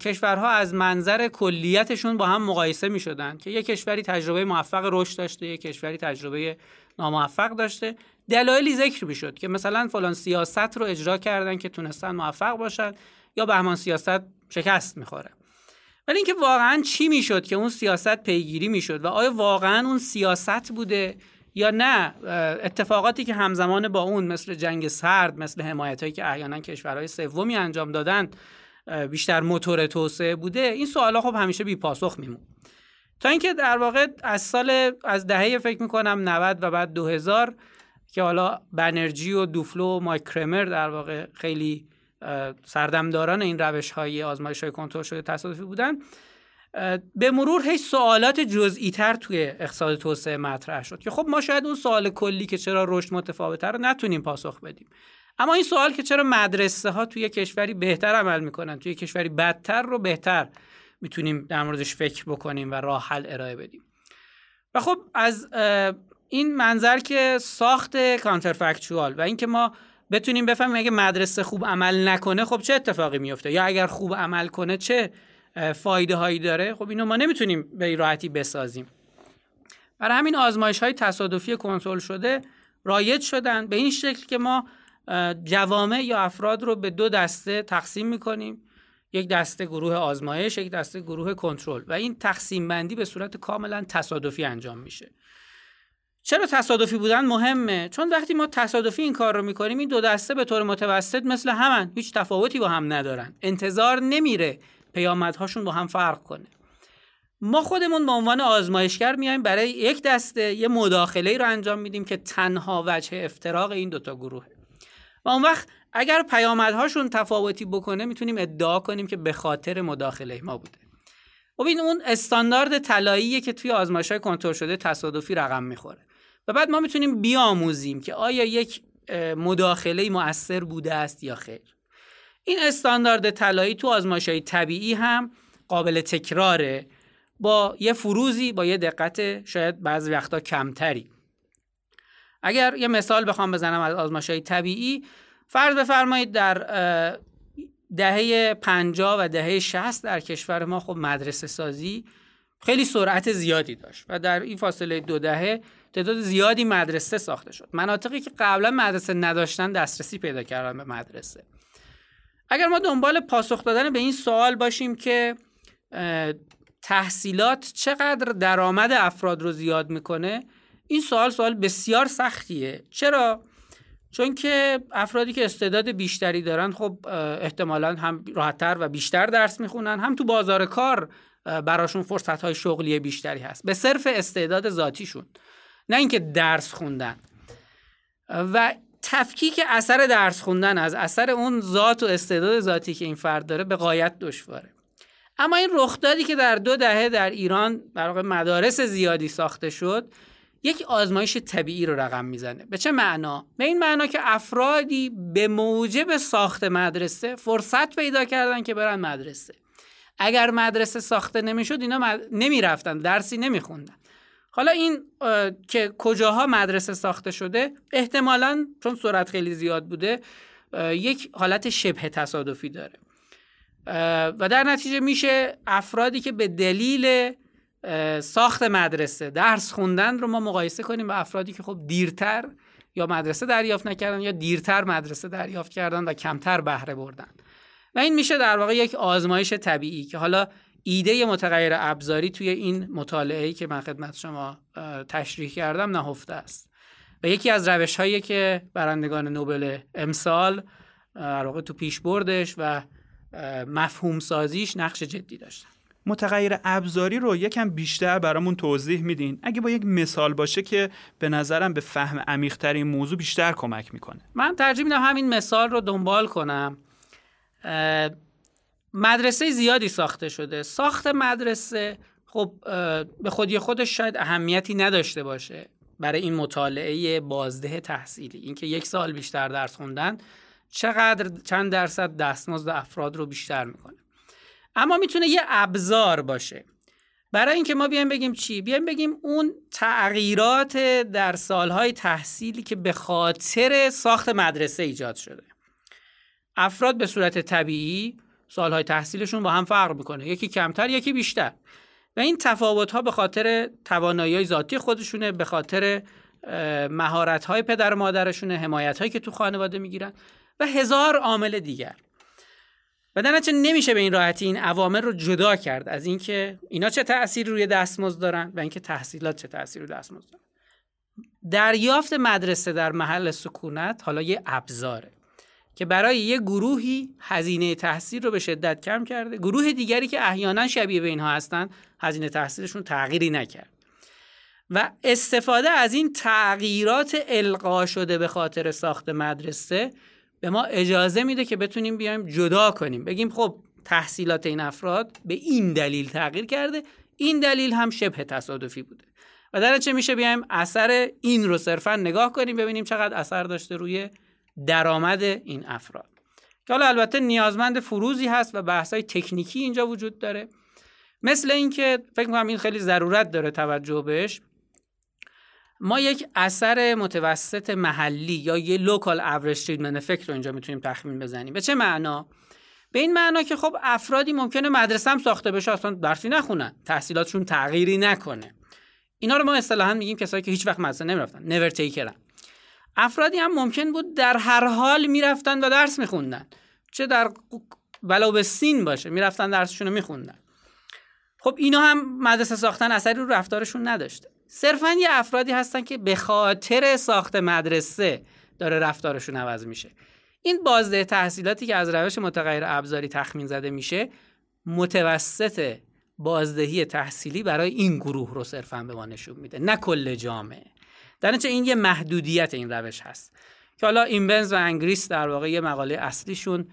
کشورها از منظر کلیتشون با هم مقایسه می شدن که یک کشوری تجربه موفق رشد داشته یک کشوری تجربه ناموفق داشته. دلایلی ذکر می شد که مثلا فلان سیاست رو اجرا کردن که تونستن موفق باشن یا بهمان سیاست شکست می‌خوره. ولی اینکه واقعا چی می‌شد که اون سیاست پیگیری می‌شد و آیا واقعا اون سیاست بوده یا نه اتفاقاتی که همزمان با اون مثل جنگ سرد مثل حمایت هایی که احیانا کشورهای سومی انجام دادن بیشتر موتور توسعه بوده این سوالا خب همیشه بی پاسخ میمون. تا اینکه در واقع از سال از دهه فکر می‌کنم 90 و بعد 2000 که حالا بنرژی و دوفلو و مایک کرمر در واقع خیلی سردمداران این روش های آزمایش های کنترل شده تصادفی بودن. به مرور هی سوالات جزئی تر توی اقتصاد توسعه مطرح شد که خب ما شاید اون سوال کلی که چرا رشد متفاوته رو نتونیم پاسخ بدیم. اما این سوال که چرا مدرسه ها توی کشوری بهتر عمل می‌کنن توی کشوری بدتر رو بهتر می‌تونیم در موردش فکر بکنیم و راه حل ارائه بدیم. و خب از این منظر که ساخت کانترفکچوال و اینکه ما بتونیم بفهمیم اگه مدرسه خوب عمل نکنه خب چه اتفاقی میفته؟ یا اگر خوب عمل کنه چه فایده هایی داره؟ خب اینو ما نمی‌تونیم به راحتی بسازیم. برای همین آزمایش های تصادفی کنترل شده رایج شدن. به این شکل که ما جوامع یا افراد رو به دو دسته تقسیم می‌کنیم. یک دسته گروه آزمایش یک دسته گروه کنترل. و این تقسیم بندی به صورت کاملا تصادفی انجام میشه. چرا تصادفی بودن مهمه؟ چون وقتی ما تصادفی این کار رو می‌کنیم این دو دسته به طور متوسط مثل همن. هیچ تفاوتی با هم ندارن. انتظار نمیره پیامدهاشون با هم فرق کنه. ما خودمون به عنوان آزمایشگر میایم برای یک دسته یه مداخله رو انجام میدیم که تنها وجه افتراق این دوتا گروهه و اون وقت اگر پیامدهاشون تفاوتی بکنه می‌تونیم ادعا کنیم که به خاطر مداخله ما بوده. این اون استاندارد طلاییه که توی آزمایش های کنترل شده تصادفی رقم می‌خوره. و بعد ما می‌تونیم بیاموزیم که آیا یک مداخله مؤثر بوده است یا خیر. این استاندارد طلایی تو آزمایش های طبیعی هم قابل تکراره. با یه فروزی با یه دقت شاید بعضی وقتا کمتری. اگر یه مثال بخوام بزنم از آزمایش های طبیعی فرض بفرمایید در دهه 50 و دهه 60 در کشور ما خب مدرسه سازی خیلی سرعت زیادی داشت و در این فاصله دو دهه تعداد زیادی مدرسه ساخته شد. مناطقی که قبلا مدرسه نداشتن دسترسی پیدا کردن به مدرسه. اگر ما دنبال پاسخ دادن به این سوال باشیم که تحصیلات چقدر درآمد افراد رو زیاد می‌کنه این سوال سوال بسیار سختیه. چرا؟ چون که افرادی که استعداد بیشتری دارن خب احتمالا هم راحتتر و بیشتر درس می‌خونن هم تو بازار کار براشون فرصت های شغلی بیشتری هست. به صرف استعداد ذاتیشون. نه اینکه درس خوندن. و تفکیک اثر درس خوندن از اثر اون ذات و استعداد ذاتی که این فرد داره به قایت دشواره. اما این رخدادی که در دو دهه در ایران برای مدارس زیادی ساخته شد یک آزمایش طبیعی رو رقم می‌زنه. به چه معنا؟ به این معنا که افرادی به موجب ساخت مدرسه فرصت پیدا کردن که برن مدرسه. اگر مدرسه ساخته نمی‌شد اینا مد... نمی‌رفتن درسی نمیخوندن. حالا این که کجاها مدرسه ساخته شده احتمالا چون سرعت خیلی زیاد بوده یک حالت شبه تصادفی داره. و در نتیجه میشه افرادی که به دلیل ساخت مدرسه درس خوندن رو ما مقایسه کنیم با افرادی که خب دیرتر یا مدرسه دریافت نکردن یا دیرتر مدرسه دریافت کردن و کمتر بهره بردن. و این میشه در واقع یک آزمایش طبیعی که حالا ایده متغیر ابزاری توی این مطالعه که من خدمت شما تشریح کردم نهفته است. و یکی از روش هایی که برندگان نوبل امسال در واقع تو پیش بردش و مفهوم سازیش نقش جدی داشتن. متغیر ابزاری رو یکم بیشتر برامون توضیح میدین. اگه با یک مثال باشه که به نظرم به فهم عمیقتر این موضوع بیشتر کمک می‌کنه. من ترجیح میدم همین مثال رو دنبال کنم. مدرسه زیادی ساخته شده. ساخت مدرسه خب به خودی خودش شاید اهمیتی نداشته باشه برای این مطالعه بازده تحصیلی. اینکه یک سال بیشتر درس خوندن چقدر چند درصد دستمزد افراد رو بیشتر می‌کنه. اما می‌تونه یه ابزار باشه. برای اینکه ما بیایم بگیم چی؟ بیایم بگیم اون تغییرات در سالهای تحصیلی که به خاطر ساخت مدرسه ایجاد شده. افراد به صورت طبیعی سالهای تحصیلشون با هم فرق می‌کنه. یکی کمتر یکی بیشتر. و این تفاوت ها به خاطر توانایی ذاتی خودشونه به خاطر مهارت های پدر و مادرشونه حمایت هایی که تو خانواده می‌گیرن و هزار عامل دیگر. و در نمیشه به این راحتی این عوامل رو جدا کرد از اینکه اینا چه تأثیری روی دستمزد دارن و اینکه تحصیلات چه تأثیری روی دستمزد دارن. دریافت مدرسه در محل سکونت حالا یه ابزاره. که برای یه گروهی هزینه تحصیل رو به شدت کم کرده. گروه دیگری که احیانا شبیه به اینها هستند هزینه تحصیلشون تغییری نکرد. و استفاده از این تغییرات القا شده به خاطر ساخت مدرسه به ما اجازه میده که بتونیم بیایم جدا کنیم. بگیم خب تحصیلات این افراد به این دلیل تغییر کرده این دلیل هم شبه تصادفی بوده. و در چه میشه بیایم اثر این رو صرفا نگاه کنیم ببینیم چقدر اثر داشته روی درآمد این افراد. که حالا البته نیازمند فروزی هست و بحث‌های تکنیکی اینجا وجود داره. مثل اینکه فکر می‌کنم این خیلی ضرورت داره توجه بهش. ما یک اثر متوسط محلی یا یه local average treatment effect رو اینجا می‌تونیم تخمین بزنیم. به چه معنا؟ به این معنا که خب افرادی ممکنه مدرسه هم ساخته بشه اصلا درسی نخونن تحصیلاتشون تغییری نکنه. اینا رو ما اصطلاحا میگیم کسایی که هیچ وقت مدرسه نمی‌رفتن never taker ن افرادی هم ممکن بود در هر حال می‌رفتن و درس میخوندن. چه در ولو به سین باشه می‌رفتن درسشون رو میخوندن. خب اینا هم مدرسه ساختن اثری رو رفتارشون نداشته. صرفا یه افرادی هستن که به خاطر ساخت مدرسه داره رفتارشون عوض میشه. این بازده تحصیلاتی که از روش متغیر ابزاری تخمین زده میشه متوسط بازدهی تحصیلی برای این گروه رو صرفا به ما نشون میده. نه کل جامعه. در این یه محدودیت این روش هست. که حالا ایمبنز و انگریست در واقع یه مقاله اصلیشون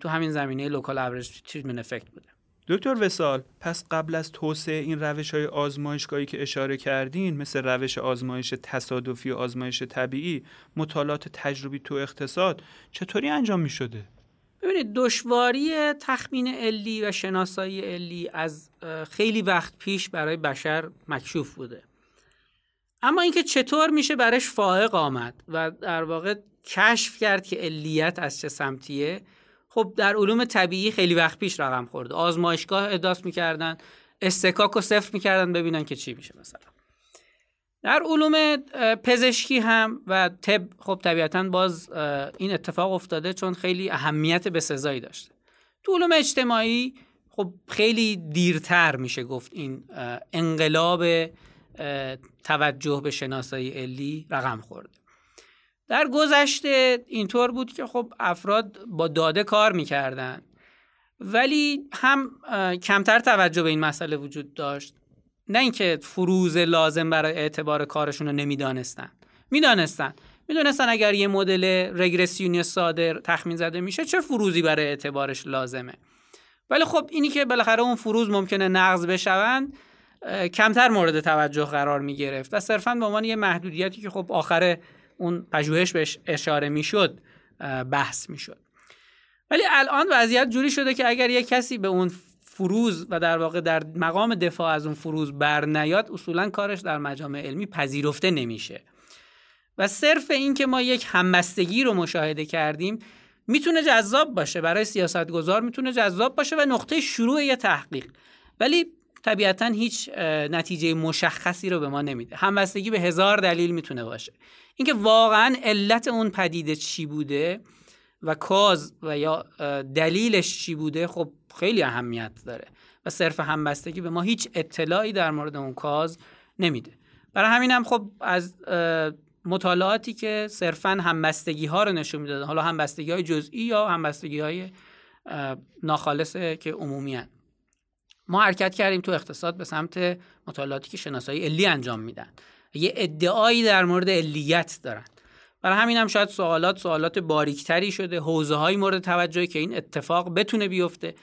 تو همین زمینه local average treatment effect بوده. دکتر وصال پس قبل از توسعه این روش های آزمایشگاهی که اشاره کردین مثل روش آزمایش تصادفی و آزمایش طبیعی مطالعات تجربی تو اقتصاد چطوری انجام می شده؟ ببینید دشواری تخمین علی و شناسایی علی از خیلی وقت پیش برای بشر مکشوف بوده. اما اینکه چطور میشه برش فائق آمد و در واقع کشف کرد که علیت از چه سمتیه خب در علوم طبیعی خیلی وقت پیش رقم خورده آزمایشگاه اداس می‌کردن استکاک و صفر می‌کردن ببینن که چی میشه مثلا. در علوم پزشکی هم و طب خب طبیعتا باز این اتفاق افتاده چون خیلی اهمیت به سزایی داشته. تو علوم اجتماعی خب خیلی دیرتر میشه گفت این انقلاب توجه به شناسایی علی رقم خورده. در گذشته اینطور بود که خب افراد با داده کار می‌کردن ولی هم کمتر توجه به این مسئله وجود داشت. نه اینکه فروز لازم برای اعتبار کارشون رو نمی‌دانستن. می‌دانستن. می‌دونستن اگر یه مدل رگرسیونی ساده تخمین زده میشه چه فروزی برای اعتبارش لازمه. ولی خب اینی که بالاخره اون فروز ممکنه نقض بشوند کمتر مورد توجه قرار می گرفت و صرفا به عنوان یه محدودیتی که خب آخر اون پژوهش بهش اشاره می‌شد بحث می‌شد ولی الان وضعیت جوری شده که اگر یک کسی به اون فروز و در واقع در مقام دفاع از اون فروز بر نیاد اصولا کارش در مجامع علمی پذیرفته نمیشه. و صرف این که ما یک همبستگی رو مشاهده کردیم می‌تونه جذاب باشه. برای سیاستگزار می‌تونه جذاب باشه و نقطه شروع یه تحقیق. ولی طبیعتا هیچ نتیجه مشخصی رو به ما نمیده. همبستگی به هزار دلیل می‌تونه باشه. اینکه واقعا علت اون پدیده چی بوده و کاز و یا دلیلش چی بوده خب خیلی اهمیت داره و صرف همبستگی به ما هیچ اطلاعی در مورد اون کاز نمیده. برای همین هم خب از مطالعاتی که صرفا همبستگی ها رو نشون می‌دادن حالا همبستگی های جزئی یا همبستگی های ناخالصه که عمومی ما حرکت کردیم تو اقتصاد به سمت مطالعاتی که شناسایی علی انجام میدن. یه ادعایی در مورد علیت دارن. برای همین هم شاید سوالات سوالات باریکتری شده حوزه های مورد توجهی که این اتفاق بتونه بیفته.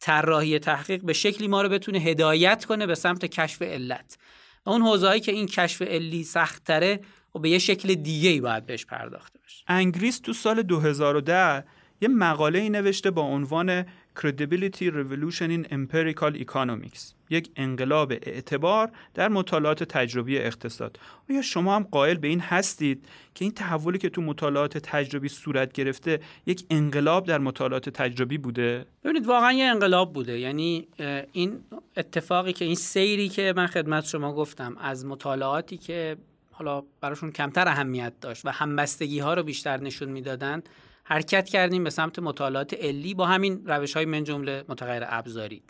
طراحی تحقیق به شکلی ما رو بتونه هدایت کنه به سمت کشف علت. و اون حوزه‌ای که این کشف علی سخت‌تره و به یه شکل دیگه ای باید بهش پرداخته بشه. انگریس تو سال 2010 یه مقاله ای نوشته با عنوان Credibility Revolution in Empirical Economics. یک انقلاب اعتبار در مطالعات تجربی اقتصاد. آیا شما هم قائل به این هستید که این تحولی که تو مطالعات تجربی صورت گرفته یک انقلاب در مطالعات تجربی بوده؟ ببینید واقعا یه انقلاب بوده. یعنی این اتفاقی که این سیری که من خدمت شما گفتم از مطالعاتی که حالا براشون کمتر اهمیت داشت و همبستگی ها رو بیشتر نشون می‌دادن حرکت کردیم به سمت مطالعات علی با همین روش های من جمله متغیر ابزاری.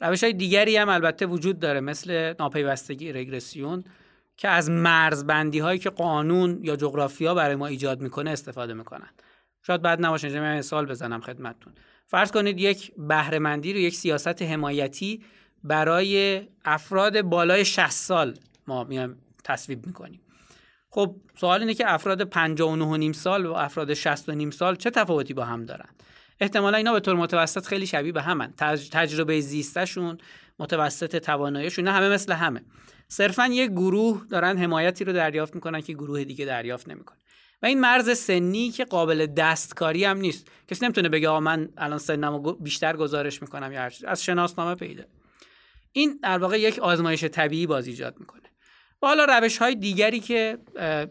روش های دیگری هم البته وجود داره مثل ناپیوستگی رگرسیون که از مرزبندی هایی که قانون یا جغرافیا برای ما ایجاد می‌کنه استفاده می‌کنن. شاید بعد نباشه اینجا من مثال بزنم خدمتتون. فرض کنید یک بهرهمندی رو یک سیاست حمایتی برای افراد بالای 60 سال ما میایم تصویب می‌کنیم. خب سوال اینه که افراد 59 نیم سال و افراد 60 و نیم سال چه تفاوتی با هم دارن؟ احتمالا اینا به طور متوسط خیلی شبیه به همن. تجربه زیستشون متوسط تواناییشون همه مثل همه. صرفا یک گروه دارن حمایتی رو دریافت می‌کنن که گروه دیگه دریافت نمی‌کنه. و این مرز سنی که قابل دستکاری هم نیست. کسی نمی‌تونه بگه آقا من الان سنمو بیشتر گزارش می‌کنم یا از شناسنامه پیدا. این در واقع یک آزمایش طبیعی باز ایجاد می‌کنه. و حالا روش های دیگری که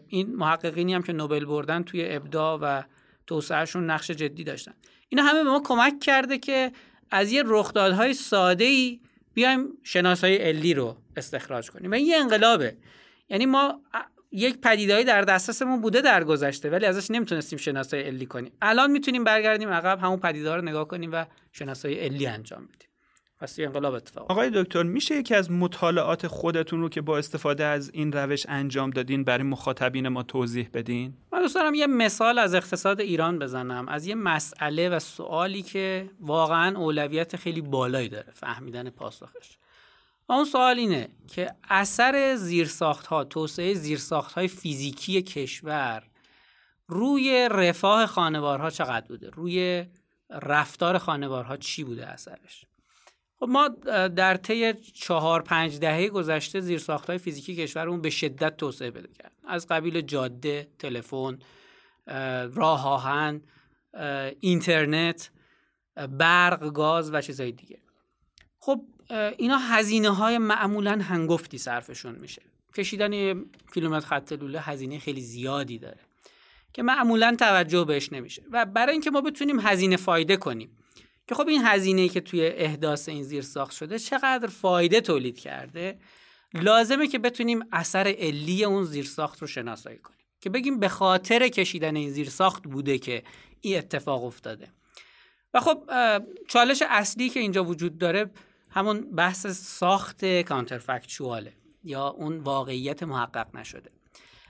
این محققینی هم که نوبل بردن توی ابداع و توسعهشون نقش جدی داشتن. اینا همه به ما کمک کرده که از یه رخدادهای ساده ای بیایم شناسایی علی رو استخراج کنیم. و این یه انقلابه. یعنی ما یک پدیدهایی در دسترسمون بوده در گذشته ولی ازش نمی‌تونستیم شناسایی علی کنیم. الان می‌تونیم برگردیم عقب همون پدیده رو نگاه کنیم و شناسایی علی انجام بدیم. پس یه انقلاب اتفاق آقای دکتر میشه یکی از مطالعات خودتون رو که با استفاده از این روش انجام دادین برای مخاطبین ما توضیح بدین؟ من دوست دارم یه مثال از اقتصاد ایران بزنم از یه مسئله و سوالی که واقعا اولویت خیلی بالایی داره فهمیدن پاسخش. و اون سوال اینه که اثر زیرساخت ها توسعه زیرساخت های فیزیکی کشور روی رفاه خانوارها چقدر بوده؟ روی رفتار خانوارها چی بوده اثرش؟ خب ما در طی چهار پنج دهه گذشته زیر های فیزیکی کشورمون به شدت توسعه پیدا کرد از قبیل جاده، تلفن، راه آهن، اینترنت، برق، گاز و چیزهای دیگه. خب اینا هزینه های معمولا هنگفتی صرفشون میشه. کشیدن کیلومتر خط لوله هزینه خیلی زیادی داره که معمولا توجه بهش نمیشه و برای اینکه ما بتونیم هزینه فایده کنیم که خب این هزینه که توی احداث این زیر ساخت شده چقدر فایده تولید کرده لازمه که بتونیم اثر علی اون زیر ساخت رو شناسایی کنیم. که بگیم به خاطر کشیدن این زیر ساخت بوده که این اتفاق افتاده. و خب چالش اصلی که اینجا وجود داره همون بحث ساخت کانترفکچواله یا اون واقعیت محقق نشده.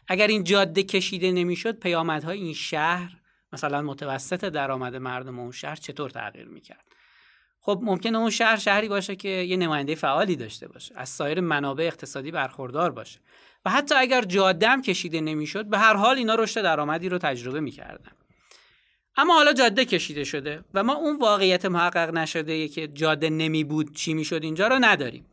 اگر این جاده کشیده نمی‌شد پیامدهای این شهر مثلا متوسط درآمد مردم اون شهر چطور تغییر می‌کرد؟ خب ممکنه اون شهر شهری باشه که یه نماینده فعالی داشته باشه از سایر منابع اقتصادی برخوردار باشه و حتی اگر جاده هم کشیده نمی‌شد به هر حال اینا رشد درآمدی رو تجربه می‌کردن. اما حالا جاده کشیده شده و ما اون واقعیت محقق نشده که جاده نمی بود چی می‌شد اینجا رو نداریم.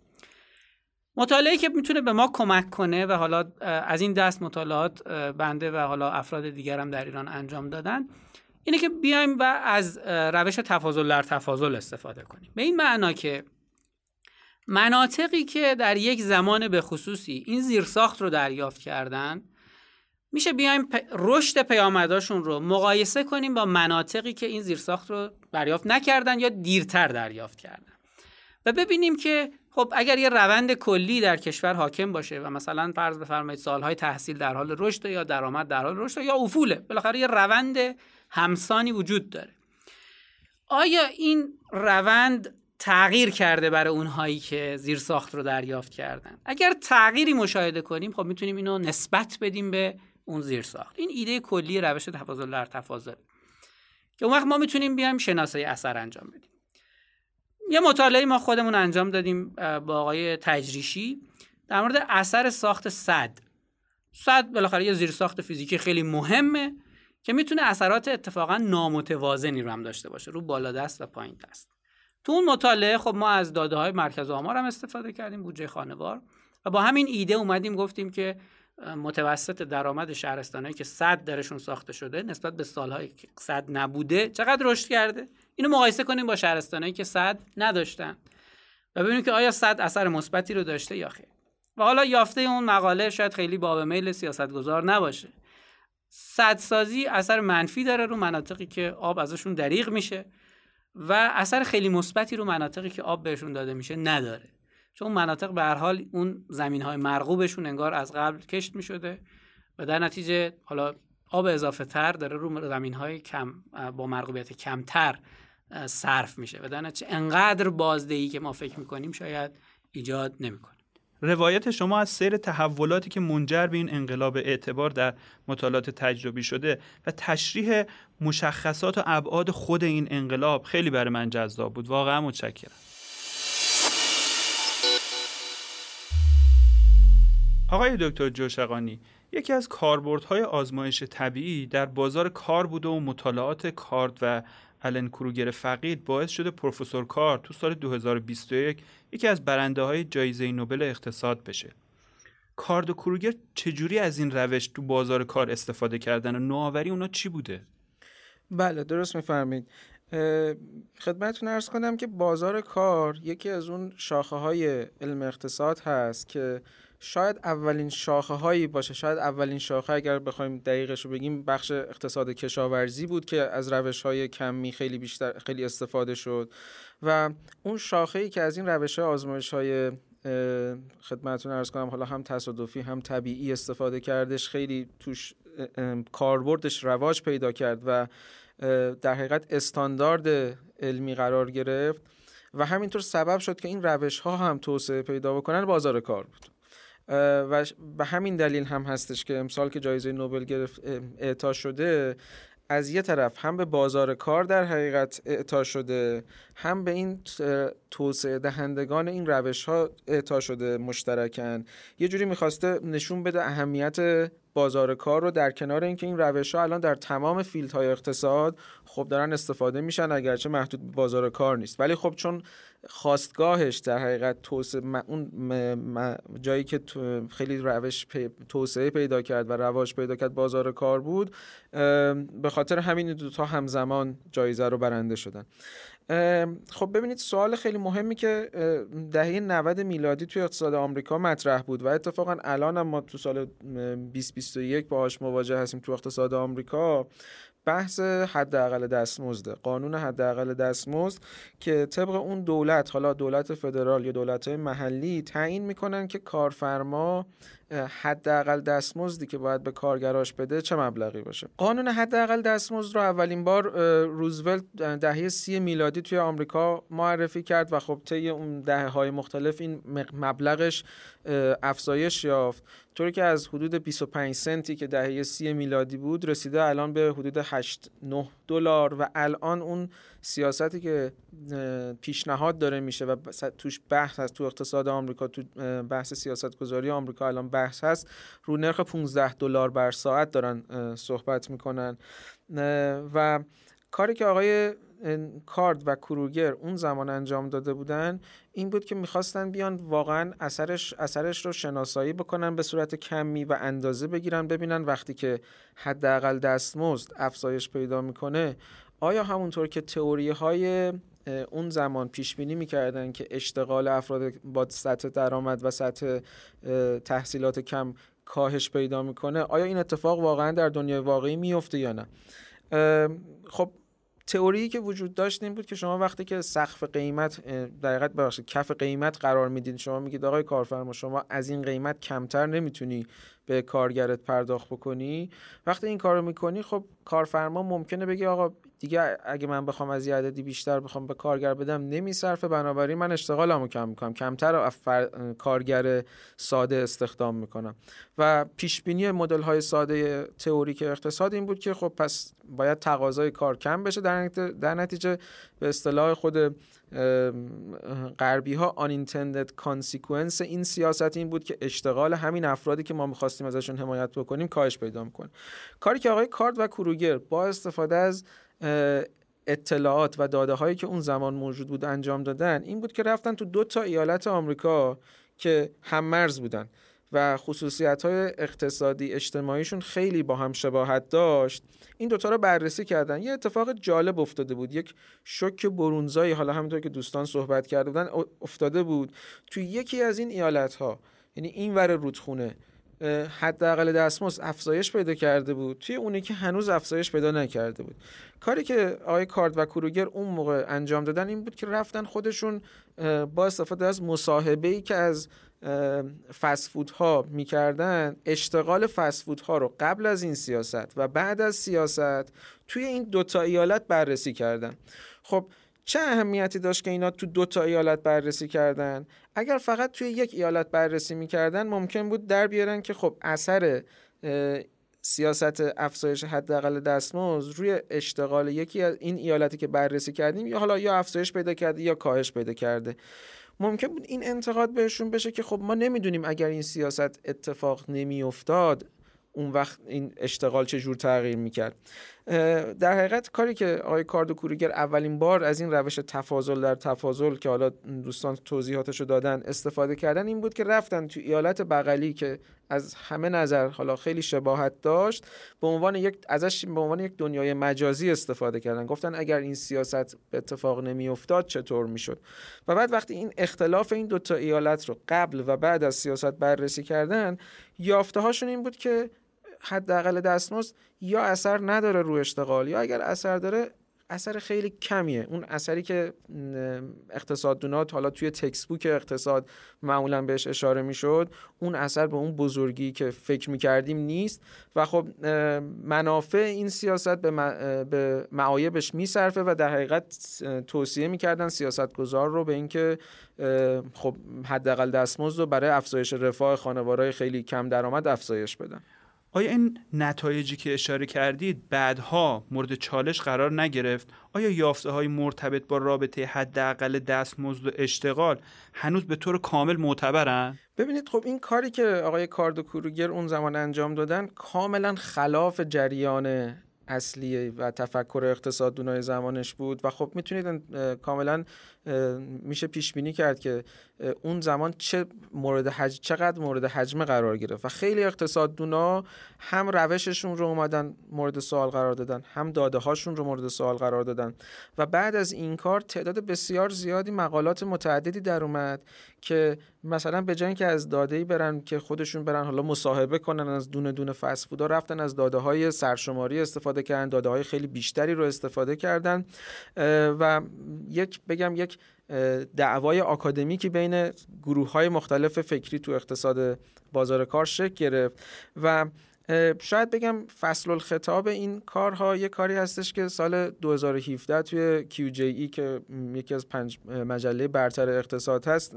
مطالعه که می‌تونه به ما کمک کنه و حالا از این دست مطالعات بنده و حالا افراد دیگر هم در ایران انجام دادن اینه که بیایم و از روش تفاضل در تفاضل استفاده کنیم. به این معنا که مناطقی که در یک زمان به خصوصی این زیرساخت رو دریافت کردن میشه بیایم رشد پیامداشون رو مقایسه کنیم با مناطقی که این زیرساخت رو دریافت نکردن یا دیرتر دریافت کردن. و ببینیم که خب اگر یه روند کلی در کشور حاکم باشه و مثلا فرض بفرمایید سالهای تحصیل در حال رشد یا درآمد در حال رشد یا افوله بالاخره یه روند همسانی وجود داره. آیا این روند تغییر کرده برای اونهایی که زیر ساخت رو دریافت کردن؟ اگر تغییری مشاهده کنیم خب می‌تونیم اینو نسبت بدیم به اون زیر ساخت این ایده کلی روش تفاضل در تفاضل. که اون وقت ما می‌تونیم بیایم شناسایی اثر انجام بدیم. یه مطالعه ما خودمون انجام دادیم با آقای تجریشی. در مورد اثر ساخت صد. صد بالاخره یه زیر ساخت فیزیکی خیلی مهمه که می‌تونه اثرات اتفاقا نامتوازنی رو هم داشته باشه رو بالا دست و پایین دست. تو اون مطالعه خب ما از داده های مرکز آمار هم استفاده کردیم بودجه خانوار. و با همین ایده اومدیم گفتیم که متوسط درآمد شهرستانهایی که صد درشون ساخته شده نسبت به سالهایی که صد نبوده چقدر رشد کرده؟ اینو مقایسه کنیم با شهرستانهایی که صد نداشتن و ببینیم که آیا صد اثر مثبتی رو داشته یا خیر. و حالا یافته اون مقاله شاید خیلی باب میل سیاستگزار نباشه. سدسازی اثر منفی داره رو مناطقی که آب ازشون دریغ میشه و اثر خیلی مثبتی رو مناطقی که آب بهشون داده میشه نداره. چون مناطق به هر حال اون زمین های مرغوبشون انگار از قبل کشت می‌شده و در نتیجه حالا آب اضافه تر داره رو زمین های کم با مرغوبیت کمتر صرف میشه و در نتیجه انقدر بازدهی که ما فکر می‌کنیم شاید ایجاد نمی‌کنه. روایت شما از سیر تحولاتی که منجر به این انقلاب اعتبار در مطالعات تجربی شده و تشریح مشخصات و ابعاد خود این انقلاب خیلی برای من جذاب بود. واقعا متشکرم. آقای دکتر جوشقانی یکی از کاربردهای آزمایش طبیعی در بازار کار بوده و مطالعات کارد و الن کروگر فقید باعث شده پروفسور کار تو سال 2021 یکی از برنده های جایزه نوبل اقتصاد بشه. کارد و کروگر چجوری از این روش تو بازار کار استفاده کردن و نوآوری اونا چی بوده؟ بله درست میفرمید خدمتتون ارز کنم که بازار کار یکی از اون شاخه های علم اقتصاد هست که شاید اولین شاخه هایی باشه. شاید اولین شاخه اگر بخوایم دقیقش رو بگیم بخش اقتصاد کشاورزی بود که از روش های کمی خیلی بیشتر خیلی استفاده شد. و اون شاخه ای که از این روش های آزمایش های خدمتتون ارز کنم حالا هم تصادفی هم طبیعی استفاده کردش خیلی توش کاربردش رواج پیدا کرد و در حقیقت استاندارد علمی قرار گرفت. و همینطور سبب شد که این روش ها هم توسعه پیدا بکنن بازار کار بود. و به همین دلیل هم هستش که امسال که جایزه نوبل گرفت اعطا شده از یه طرف هم به بازار کار در حقیقت اعطا شده هم به این توسعه دهندگان این روش ها اعطا شده مشترکن. یه جوری می‌خواسته نشون بده اهمیت بازار کار رو در کنار اینکه این روش ها الان در تمام فیلد های اقتصاد خب دارن استفاده میشن اگرچه محدود بازار کار نیست. ولی خب چون خواستگاهش در حقیقت توسعه اون جایی که خیلی روش توسعه پیدا کرد و رواج پیدا کرد بازار کار بود به خاطر همین دو تا همزمان جایزه رو برنده شدن. خب ببینید سوال خیلی مهمی که دهه 90 میلادی توی اقتصاد آمریکا مطرح بود و اتفاقا الان هم ما تو سال 2021 باهاش مواجه هستیم تو اقتصاد آمریکا. بحث حداقل دستمزد قانون حداقل دستمزد که طبق اون دولت حالا دولت فدرال یا دولت محلی تعیین می‌کنن که کارفرما حداقل دستمزدی که باید به کارگراش بده چه مبلغی باشه؟ قانون حداقل دستمزد رو اولین بار روزولت دهه سی میلادی توی آمریکا معرفی کرد و خب طی اون دهه های مختلف این مبلغش افزایش یافت. طوری که از حدود 25 سنتی که دهه سی میلادی بود رسیده الان به حدود 8 9 دلار و الان اون سیاستی که پیشنهاد داره میشه و توش بحث هست تو اقتصاد آمریکا تو بحث سیاست گذاری آمریکا الان بحث هست رو نرخ 15 دلار بر ساعت دارن صحبت می‌کنن. و کاری که آقای کارد و کروگر اون زمان انجام داده بودن این بود که می‌خواستن بیان واقعا اثرش, اثرش رو شناسایی بکنن به صورت کمی و اندازه بگیرن ببینن وقتی که حداقل دستمزد افزایش پیدا می‌کنه آیا همونطور که تئوری های اون زمان پیش بینی می‌کردن که اشتغال افراد با سطح درآمد و سطح تحصیلات کم کاهش پیدا می‌کنه آیا این اتفاق واقعا در دنیای واقعی میفته یا نه؟ خب تئوری که وجود داشت این بود که شما وقتی که سقف قیمت دقیقت ببخشید کف قیمت قرار می‌دید شما میگید آقای کارفرما شما از این قیمت کمتر نمی‌تونی به کارگرت پرداخت بکنی. وقتی این کارو می‌کنی خب کارفرما ممکنه بگه آقا دیگه اگه من بخوام از یه عددی بیشتر بخوام به کارگر بدم نمیصرفه. بنابراین من اشتغالمو کم می‌کنم. کمتر کارگر ساده استخدام می‌کنم. و پیش بینی مدل های ساده تئوریک اقتصاد این بود که خب پس باید تقاضای کار کم بشه. در نتیجه به اصطلاح خود غربی ها unintended consequence این سیاست این بود که اشتغال همین افرادی که ما می‌خواستیم ازشون حمایت بکنیم کاهش پیدا می‌کنه. کاری که آقای کارد و کروگر با استفاده از اطلاعات و داده هایی که اون زمان موجود بود انجام دادن این بود که رفتن تو دو تا ایالت آمریکا که هم مرز بودن. و خصوصیت های اقتصادی اجتماعیشون خیلی با هم شباهت داشت. این دوتا رو بررسی کردن. یه اتفاق جالب افتاده بود. یک شوک برونزایی حالا همینطور که دوستان صحبت کرده بودن افتاده بود توی یکی از این ایالت ها یعنی این ور رودخونه حداقل دستمزد افزایش پیدا کرده بود. توی اونی که هنوز افزایش پیدا نکرده بود. کاری که آقای کارد و کروگر اون موقع انجام دادن این بود که رفتن خودشون با استفاده از مصاحبه ای که از فسفود ها می‌کردن اشتغال فسفود ها رو قبل از این سیاست و بعد از سیاست توی این دوتا ایالت بررسی کردن. خب چه اهمیتی داشت که اینا تو دو تا ایالت بررسی کردن؟ اگر فقط توی یک ایالت بررسی می‌کردن ممکن بود در بیارن که خب اثر سیاست افزایش حداقل دستمزد روی اشتغال یکی از این ایالتی که بررسی کردیم یا حالا یا افزایش پیدا کرده یا کاهش پیدا کرده. ممکن بود این انتقاد بهشون بشه که خب ما نمی‌دونیم اگر این سیاست اتفاق نمیافتاد اون وقت این اشتغال چه جور تغییر می‌کرد. در حقیقت کاری که آقای کاردو کوریگر اولین بار از این روش تفاضل در تفاضل که حالا دوستان توضیحاتشو دادن استفاده کردن این بود که رفتن تو ایالت بغلی که از همه نظر حالا خیلی شباهت داشت به عنوان یک ازش به عنوان یک دنیای مجازی استفاده کردن. گفتن اگر این سیاست به اتفاق نمیافتاد چطور می‌شد؟ و بعد وقتی این اختلاف این دو تا ایالت رو قبل و بعد از سیاست بررسی کردن یافته هاشون این بود که حداقل دستمزد یا اثر نداره رو اشتغال یا اگر اثر داره اثر خیلی کمیه. اون اثری که اقتصاددونات حالا توی تکسبوک اقتصاد معمولا بهش اشاره می‌شد اون اثر به اون بزرگی که فکر می‌کردیم نیست. و خب منافع این سیاست به, معایبش میصرفه و در حقیقت توصیه می‌کردن سیاستگزار رو به اینکه خب حداقل دستمزد رو برای افزایش رفاه خانوارهای خیلی کم درآمد افزایش بدن. آیا این نتایجی که اشاره کردید بعدها مورد چالش قرار نگرفت؟ آیا یافته های مرتبط با رابطه حداقل دستمزد و اشتغال هنوز به طور کامل معتبرن؟ ببینید خب این کاری که آقای کاردو کوروگر اون زمان انجام دادن کاملا خلاف جریان اصلی و تفکر اقتصاددونای زمانش بود و خب می‌تونید کاملا میشه پیش بینی کرد که اون زمان چه مورد حج... چقدر مورد حجمه قرار گرفت و خیلی اقتصاددونا هم روششون رو اومدن مورد سوال قرار دادن هم داده هاشون رو مورد سوال قرار دادن و بعد از این کار تعداد بسیار زیادی مقالات متعددی در اومد که مثلا به جای که از داده ای برن که خودشون برن حالا مصاحبه کنن از دونه دونه فسفودا رفتن از داده های سرشماری استفاده کردن داده های خیلی بیشتری رو استفاده کردن و یک بگم یک دعوای آکادمیکی بین گروه های مختلف فکری تو اقتصاد بازار کار شکل گرفت و شاید بگم فصل الخطاب این کارها یه کاری هستش که سال 2017 توی QJE که یکی از پنج مجله برتر اقتصاد هست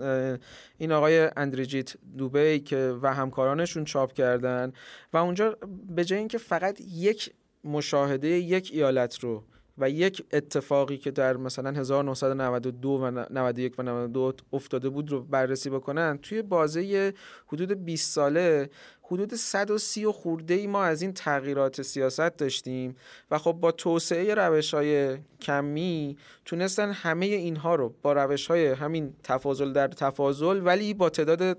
این آقای اندریجیت دوبی که و همکارانشون چاپ کردن و اونجا به جای اینکه فقط یک مشاهده یک ایالت رو و یک اتفاقی که در مثلا 1992 و 91 و 92 افتاده بود رو بررسی بکنن توی بازه حدود 20 ساله حدود 130 و خورده ای ما از این تغییرات سیاست داشتیم و خب با توسعه روش های کمی تونستن همه اینها رو با روش های همین تفاضل در تفاضل ولی با تعداد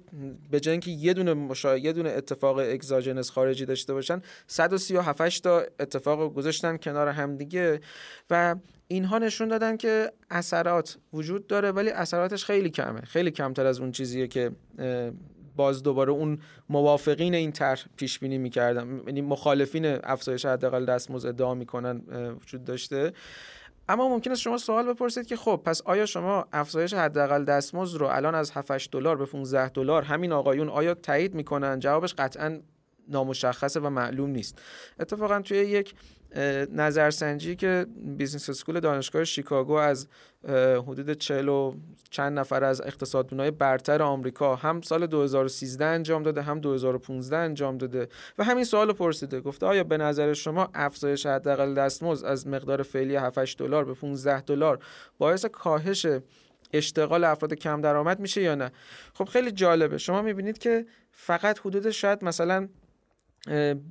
به جای که یه دونه مشا... یه دونه اتفاق اگزاجنس خارجی داشته باشن 137 تا اتفاق گذاشتن کنار همدیگه و اینها نشون دادن که اثرات وجود داره ولی اثراتش خیلی کمه. خیلی کمتر از اون چیزیه که باز دوباره اون موافقین این طرح پیش بینی می‌کردن یعنی مخالفین افزایش حداقل دستمزد ادعا می‌کنن وجود داشته. اما ممکن است شما سوال بپرسید که خب پس آیا شما افزایش حداقل دستمزد رو الان از 7 دلار به 15 دلار همین آقایون آیا تایید می‌کنن؟ جوابش قطعا نامشخصه و معلوم نیست. اتفاقا توی یک نظرسنجی که business school دانشگاه شیکاگو از حدود 40 و چند نفر از اقتصاددونای برتر آمریکا هم سال 2013 انجام داده هم 2015 انجام داده و همین سوال پرسیده گفته آیا به نظر شما افزایش حداقل دستمزد از مقدار فعلی 7 دلار به 15 دلار باعث کاهش اشتغال افراد کم درآمد میشه یا نه؟ خب خیلی جالبه. شما می‌بینید که فقط حدود شاید مثلا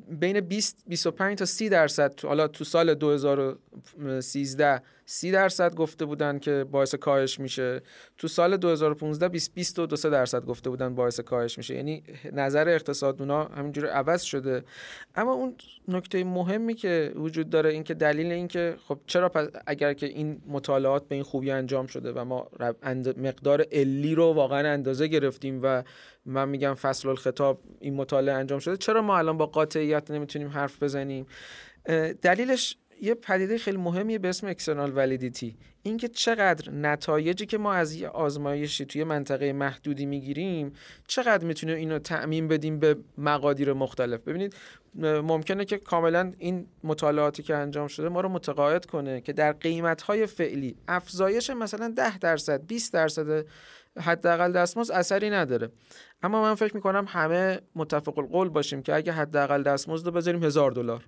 بین 20 25 تا 30 درصد حالا تو سال 2013 30 درصد گفته بودن که باعث کاهش میشه. تو سال 2015 20 22 درصد گفته بودن باعث کاهش میشه. یعنی نظر اقتصاددونا همینجوری عوض شده. اما اون نکته مهمی که وجود داره این که دلیل این که خب چرا پس اگر که این مطالعات به این خوبی انجام شده و ما مقدار علی رو واقعا اندازه گرفتیم و من میگم فصل الخطاب این مطالعه انجام شده چرا ما الان با قاطعیت نمی‌تونیم حرف بزنیم؟ دلیلش یه پدیده خیلی مهمیه به اسم اکسترنال ولیدیتی اینکه چقدر نتایجی که ما از یه آزمایشی توی منطقه محدودی می‌گیریم چقدر می‌تونیم اینو تعمین بدیم به مقادیر مختلف. ببینید ممکنه که کاملا این مطالعاتی که انجام شده ما رو متقاعد کنه که در قیمت های فعلی افزایش مثلا 10 درصد 20 درصد حداقل دستمزد اثری نداره. اما من فکر می‌کنم همه متفق القول باشیم که اگه حداقل دستمزد رو بذاریم هزار دلار.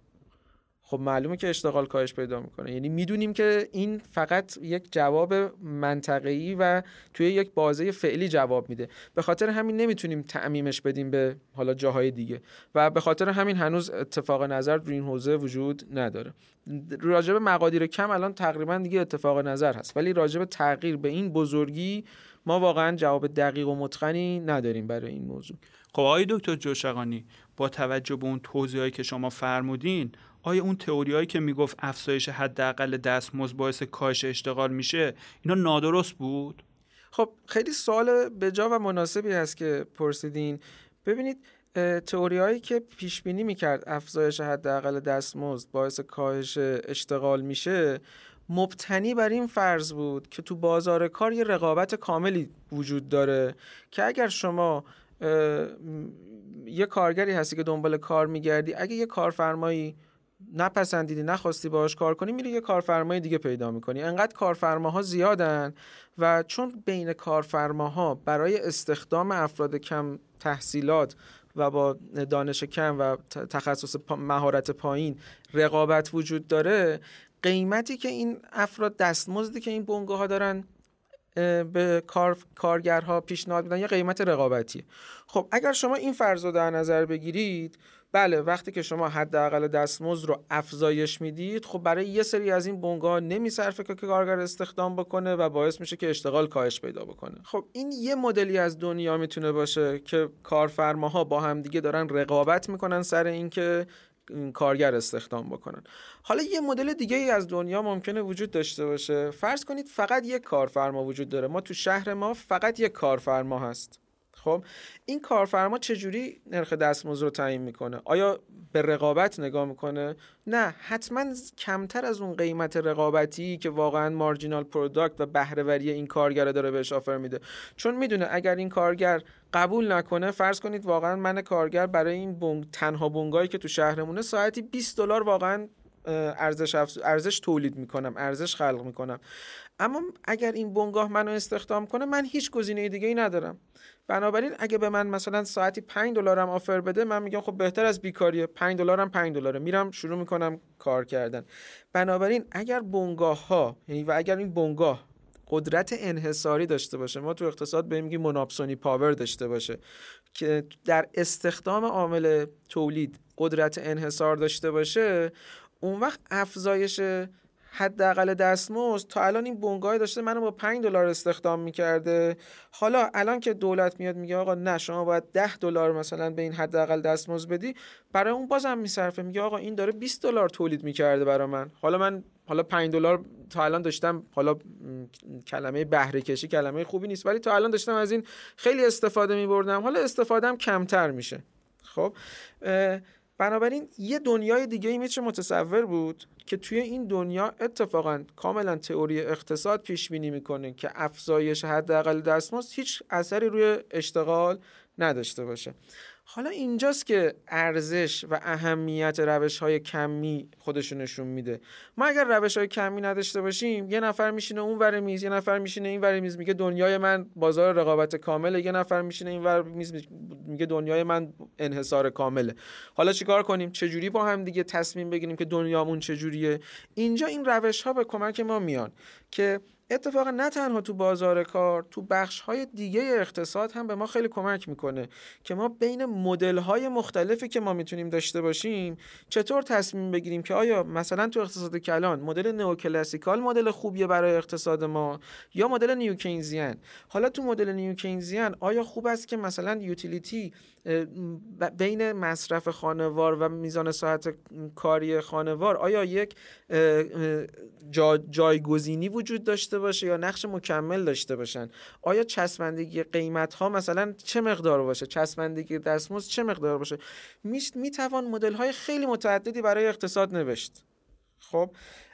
خب معلومه که اشتغال کاهش پیدا می‌کنه. یعنی می‌دونیم که این فقط یک جواب منطقه‌ای و توی یک بازه فعلی جواب میده. به خاطر همین نمی‌تونیم تعمیمش بدیم به حالا جاهای دیگه. و به خاطر همین هنوز اتفاق نظر رو این حوزه وجود نداره. راجب مقادیر کم الان تقریبا دیگه اتفاق نظر هست. ولی راجب تغییر به این بزرگی ما واقعا جواب دقیق و متقنی نداریم برای این موضوع. خب آقای دکتر جوشقانی با توجه به اون توضیحایی که شما فرمودین آیا اون تئوریایی که می‌گفت افزایش حداقل دستمزد باعث کاهش اشتغال میشه اینا نادرست بود؟ خب خیلی سوال بجا و مناسبی هست که پرسیدین. ببینید تئوری هایی که پیش بینی می‌کرد افزایش حداقل دستمزد باعث کاهش اشتغال میشه مبتنی بر این فرض بود که تو بازار کار یه رقابت کاملی وجود داره که اگر شما یه کارگری هستی که دنبال کار میگردی اگه یه کارفرمایی نپسندیدی نخواستی باهاش کار کنی میری یه کارفرمای دیگه پیدا می‌کنی. انقدر کارفرماها زیادن و چون بین کارفرماها برای استخدام افراد کم تحصیلات و با دانش کم و تخصص مهارت پایین رقابت وجود داره قیمتی که این افراد دستمزدی که این بنگاه ها دارن به کار، کارگرها پیشنهاد میدن یه قیمت رقابتی خب اگر شما این فرض رو در نظر بگیرید بله وقتی که شما حداقل دستمزد رو افزایش می‌دید خب برای یه سری از این بنگاه نمیصرفه که کارگر استخدام بکنه و باعث میشه که اشتغال کاهش پیدا بکنه. خب این یه مدلی از دنیا می‌تونه باشه که کارفرماها با هم دیگه دارن رقابت می‌کنن سر اینکه کارگر استخدام بکنن. حالا یه مدل دیگه ای از دنیا ممکنه وجود داشته باشه. فرض کنید فقط یک کارفرما وجود داره. ما تو شهر ما فقط یک کارفرما هست. خب این کارفرما چجوری نرخ دستمزد رو تعیین می‌کنه؟ آیا به رقابت نگاه می‌کنه؟ نه حتما کمتر از اون قیمت رقابتی که واقعا marginal product و بهره‌وری این کارگر داره بهش offer میده. چون می‌دونه اگر این کارگر قبول نکنه فرض کنید واقعا من کارگر برای این بنگاه تنها بنگاهی که تو شهرمونه ساعتی 20 دلار واقعا ارزش ارزش تولید می‌کنم ارزش خلق می‌کنم. اما اگر این بنگاه منو استخدام کنه من هیچ گزینه دیگه ای ندارم. بنابراین اگه به من مثلا ساعتی 5 دلارم آفر بده من میگم خب بهتر از بیکاریه. 5 دلارم 5 دلاره. میرم شروع می‌کنم کار کردن. بنابراین اگر بنگاه ها یعنی و اگر این بنگاه قدرت انحصاری داشته باشه ما تو اقتصاد به میگیم منابسونی پاور داشته باشه که در استخدام عامل تولید قدرت انحصار داشته باشه اون وقت افزایش حداقل دستمزد تا الان این بنگاه داشته منو با 5 دلار استخدام می‌کرده. حالا الان که دولت میاد میگه آقا نه شما باید 10 دلار مثلا به این حداقل دستمزد بدی. برای اون بازم میصرفه میگه آقا این داره 20 دلار تولید می‌کرده برای من. حالا من حالا 5 دلار تا الان داشتم حالا کلمه بهره کشی کلمه خوبی نیست ولی تا الان داشتم از این خیلی استفاده میبردم. حالا استفادهم کمتر میشه. خب بنابراین یه دنیای دیگه ای میشه متصور بود که توی این دنیا اتفاقا کاملا تئوری اقتصاد پیش بینی می‌کنه که افزایش حداقل دستمزد هیچ اثری روی اشتغال نداشته باشه. حالا اینجاست که ارزش و اهمیت روش های کمی خودشون نشون میده. ما اگر روش های کمی نداشته باشیم یه نفر میشینه اون ور میز یه نفر میشینه این ور میز میگه دنیای من بازار رقابت کامله یه نفر میشینه این ور میز میگه دنیای من انحصار کامله. حالا چیکار کنیم؟ چجوری با هم دیگه تصمیم بگیریم که دنیامون چجوریه؟ اینجا این روش ها به کمک ما میان که اتفاقا نه تنها تو بازار کار تو بخش های دیگه اقتصاد هم به ما خیلی کمک می‌کنه که ما بین مدل های مختلفی که ما می‌تونیم داشته باشیم چطور تصمیم بگیریم که آیا مثلا تو اقتصاد کلان مدل نئوکلاسیکال مدل خوبیه برای اقتصاد ما یا مدل نیوکینزیان حالا تو مدل نیوکینزیان آیا خوب است که مثلا یوتیلیتی بین مصرف خانوار و میزان ساعت کاری خانوار آیا یک جا جایگزینی وجود داشته باشه یا نقش مکمل داشته باشن؟ آیا چسبندگی قیمت ها مثلا چه مقدار باشه؟ چسبندگی دستمزد چه مقدار باشه؟ می توان مدل های خیلی متعددی برای اقتصاد نوشت. خب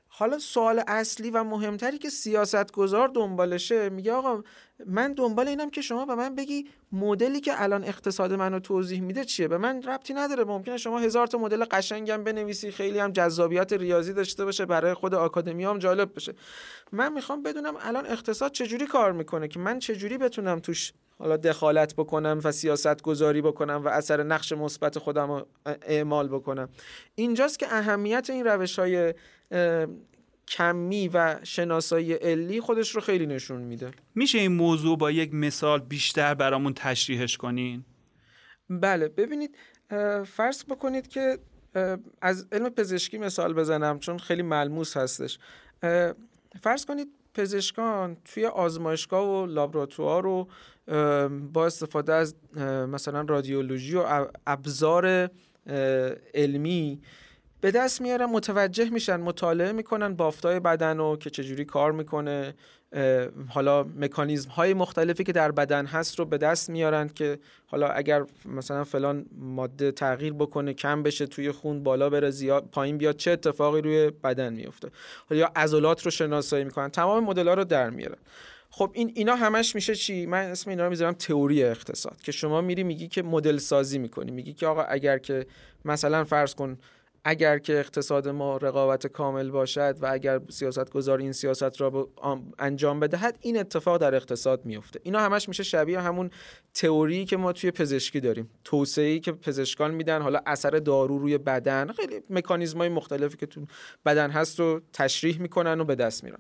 حالا سوال اصلی و مهمتری که سیاستگزار دنبالشه میگه آقا من دنبال اینم که شما به من بگی مدلی که الان اقتصاد منو توضیح میده چیه. به من ربطی نداره. ممکنه شما هزار تا مدل قشنگم بنویسی خیلی هم جذابیت ریاضی داشته باشه برای خود آکادمی هم جالب بشه من می‌خوام بدونم الان اقتصاد چجوری کار می‌کنه که من چجوری بتونم توش حالا دخالت بکنم و سیاست گذاری بکنم و اثر نقش مثبت خودم رو اعمال بکنم. اینجاست که اهمیت این روش های کمی و شناسایی علی خودش رو خیلی نشون میده میشه این موضوع با یک مثال بیشتر برامون تشریحش کنین؟ بله ببینید فرض بکنید که از علم پزشکی مثال بزنم چون خیلی ملموس هستش فرض کنید پزشکان توی آزمایشگاه و لابراتوار رو با استفاده از مثلا رادیولوژی و ابزار علمی به دست میارن متوجه میشن مطالعه می‌کنن بافتای بدن رو که چجوری کار می‌کنه حالا مکانیزم های مختلفی که در بدن هست رو به دست میارن که حالا اگر مثلا فلان ماده تغییر بکنه کم بشه توی خون بالا بره زیاد پایین بیاد چه اتفاقی روی بدن میفته؟ یا عضلات رو شناسایی می‌کنن تمام مدل ها رو در میارن. خب این اینا همش میشه چی؟ من اسم اینا رو می‌ذارم تئوری اقتصاد که شما میری میگی که مدل سازی می‌کنی میگی که آقا اگر که مثلا فرض کن اگر که اقتصاد ما رقابت کامل باشد و اگر سیاست گذار این سیاست را انجام بدهد این اتفاق در اقتصاد میفته اینا همش میشه شبیه همون تئوری که ما توی پزشکی داریم. توسعه‌ای که پزشکان میدن حالا اثر دارو روی بدن خیلی مکانیزم‌های مختلفی که تو بدن هست رو تشریح می‌کنن و به دست میرن.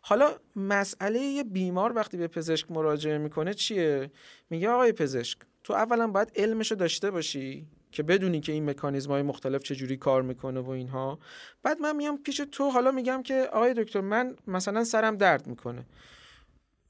حالا مسئله یه بیمار وقتی به پزشک مراجعه می‌کنه چیه؟ میگه آقای پزشک تو اولا باید علمشو داشته باشی. که بدونی که این مکانیزم های مختلف چجوری کار می‌کنه و اینها. بعد من میام پیش تو حالا میگم که آقای دکتر من مثلا سرم درد می‌کنه.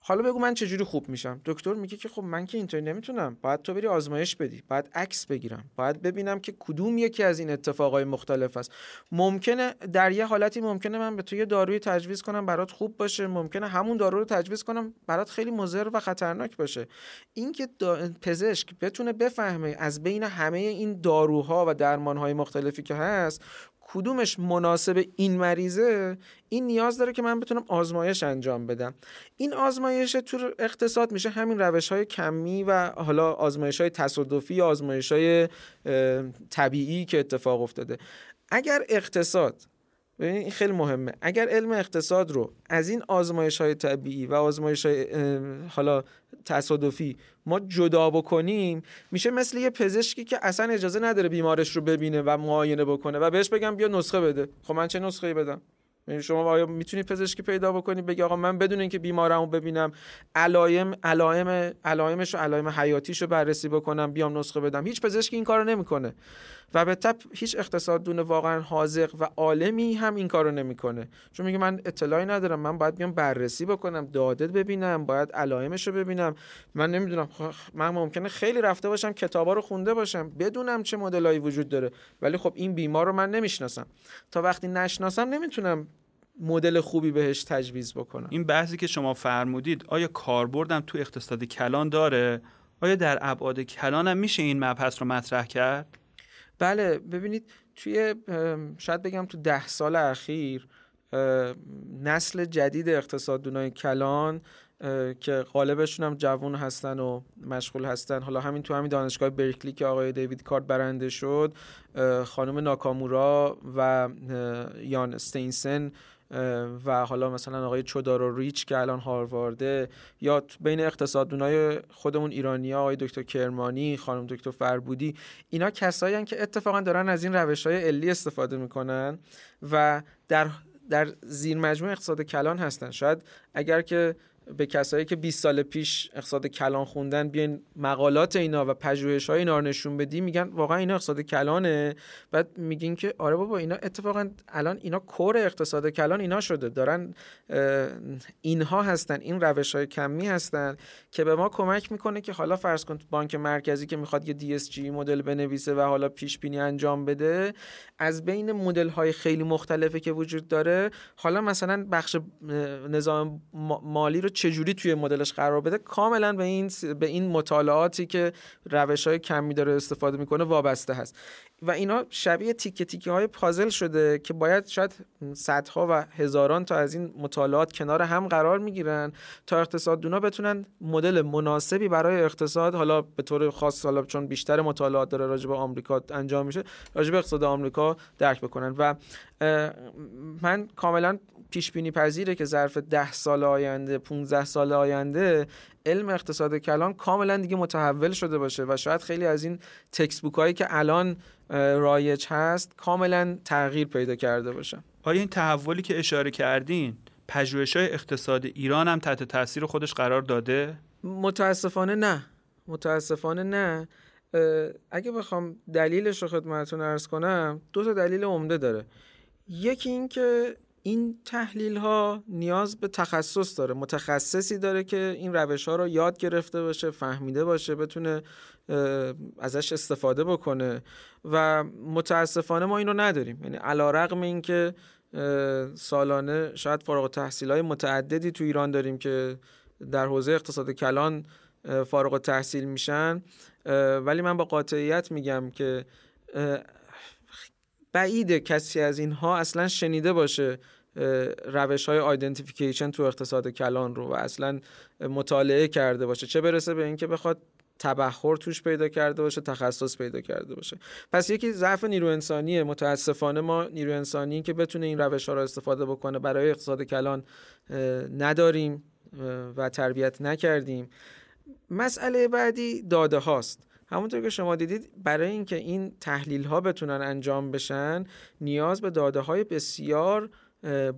حالا بگو من چجوری خوب میشم؟ دکتر میگه که خب من که اینطوری نمی‌تونم. باید تو بری آزمایش بدی. باید عکس بگیرم. باید ببینم که کدوم یکی از این اتفاقای مختلف است. ممکنه در یه حالتی ممکنه من به تو یه داروی تجویز کنم برات خوب باشه. ممکنه همون دارو رو تجویز کنم برات خیلی مضر و خطرناک باشه. اینکه پزشک بتونه بفهمه از بین همه این داروها و درمانهای مختلفی که هست کدومش مناسب این مریضه این نیاز داره که من بتونم آزمایش انجام بدم. این آزمایش تو اقتصاد میشه همین روش های کمی و حالا آزمایش های تصادفی آزمایش های طبیعی که اتفاق افتاده. اگر اقتصاد این خیلی مهمه. اگر علم اقتصاد رو از این آزمایش های طبیعی و آزمایش های حالا تصادفی ما جدا بکنیم میشه مثل یه پزشکی که اصلا اجازه نداره بیمارش رو ببینه و معاینه بکنه و بهش بگم بیا نسخه بده. خب من چه نسخه بدم؟ یعنی شما آیا می‌تونی پزشکی پیدا بکنی؟ بگی آقا من بدون اینکه بیمارمو ببینم علائم علائم علائمش و علائم حیاتیشو بررسی بکنم بیام نسخه بدم. هیچ پزشکی این کارو نمی‌کنه. و به تپ هیچ اقتصاددون واقعا حاضق و عالمی هم این کارو نمی‌کنه. چون میگه من اطلاعی ندارم من باید بیام بررسی بکنم داده ببینم باید علائمش رو ببینم. من نمی‌دونم من ممکنه خیلی رفته باشم کتابا رو خونده باشم بدونم چه مدلایی وجود داره. ولی خب این بیمار رو من نمی‌شناسم. تا وقتی نشناسم نمی‌تونم مدل خوبی بهش تجویز بکنم. این بحثی که شما فرمودید آیا کاربردم تو اقتصاد کلان داره؟ آیا در ابعاد کلان میشه این مبحث رو مطرح کرد؟ بله ببینید توی شاید بگم تو ده سال اخیر نسل جدید اقتصاددونای کلان که غالبشون هم جوون هستن و مشغول هستن. حالا همین تو همین دانشگاه برکلی که آقای دیوید کارت برنده شد خانم ناکامورا و یان استینسن و حالا مثلا آقای چودارو ریچ که الان هاروارده یا بین اقتصاددونای خودمون ایرانی ها آقای دکتر کرمانی خانم دکتر فربودی اینا کسایی که اتفاقا دارن از این روش های علی استفاده می‌کنن و در در زیر مجموع اقتصاد کلان هستن. شاید اگر که به کسایی که 20 سال پیش اقتصاد کلان خوندن بیاین مقالات اینا و پژوهش های اینا رو نشون بدی میگن واقعا اینا اقتصاد کلانه. بعد میگین که آره بابا اینا اتفاقا الان اینا کور اقتصاد کلان اینا شده. دارن اینها هستن این روش های کمی هستن که به ما کمک می‌کنه که حالا فرض کن بانک مرکزی که می‌خواد یه DSG مدل بنویسه و حالا پیش بینی انجام بده از بین مدل های خیلی مختلفی که وجود داره. حالا مثلا بخش نظام مالی رو چجوری توی مدلش قرار بده کاملا به این به این مطالعاتی که روش های کمی داره استفاده می‌کنه وابسته هست. و اینا شبیه تیکه تیکه های پازل شده که باید شاید صدها و هزاران تا از این مطالعات کنار هم قرار می‌گیرن تا اقتصاددونا بتونن مدل مناسبی برای اقتصاد حالا به طور خاص حالا چون بیشتر مطالعات داره راجع به آمریکا انجام میشه راجع به اقتصاد آمریکا درک بکنن. و من کاملا پیش بینی پذیره که ظرف ده سال آینده 15 سال آینده علم اقتصاد کلان کاملا دیگه متحول شده باشه و شاید خیلی از این تکس بوک هایی که الان رایج هست کاملا تغییر پیدا کرده باشه. آیا این تحولی که اشاره کردین پژوهش های اقتصاد ایران هم تحت تاثیر خودش قرار داده؟ متاسفانه نه. متاسفانه نه. اگه بخوام دلیلش رو خدمتتون ارز کنم دو تا دلیل عمده داره. یکی این که این تحلیل ها نیاز به تخصص داره. متخصصی داره که این روش ها رو یاد گرفته باشه فهمیده باشه بتونه ازش استفاده بکنه. و متاسفانه ما این رو نداریم. یعنی علا رقم این که سالانه شاید فارغ تحصیل های متعددی تو ایران داریم که در حوزه اقتصاد کلان فارغ تحصیل میشن. ولی من با قاطعیت میگم که بعیده کسی از اینها اصلا شنیده باشه روش های آیدنتیفیکیشن تو اقتصاد کلان رو و اصلا مطالعه کرده باشه. چه برسه به اینکه بخواد تبخور توش پیدا کرده باشه تخصص پیدا کرده باشه. پس یکی ضعف نیرو انسانیه متاسفانه ما نیرو انسانی که بتونه این روش ها رو استفاده بکنه برای اقتصاد کلان نداریم و تربیت نکردیم. مسئله بعدی داده هاست همونطور که شما دیدید برای اینکه این تحلیل ها بتونن انجام بشن نیاز به داده های بسیار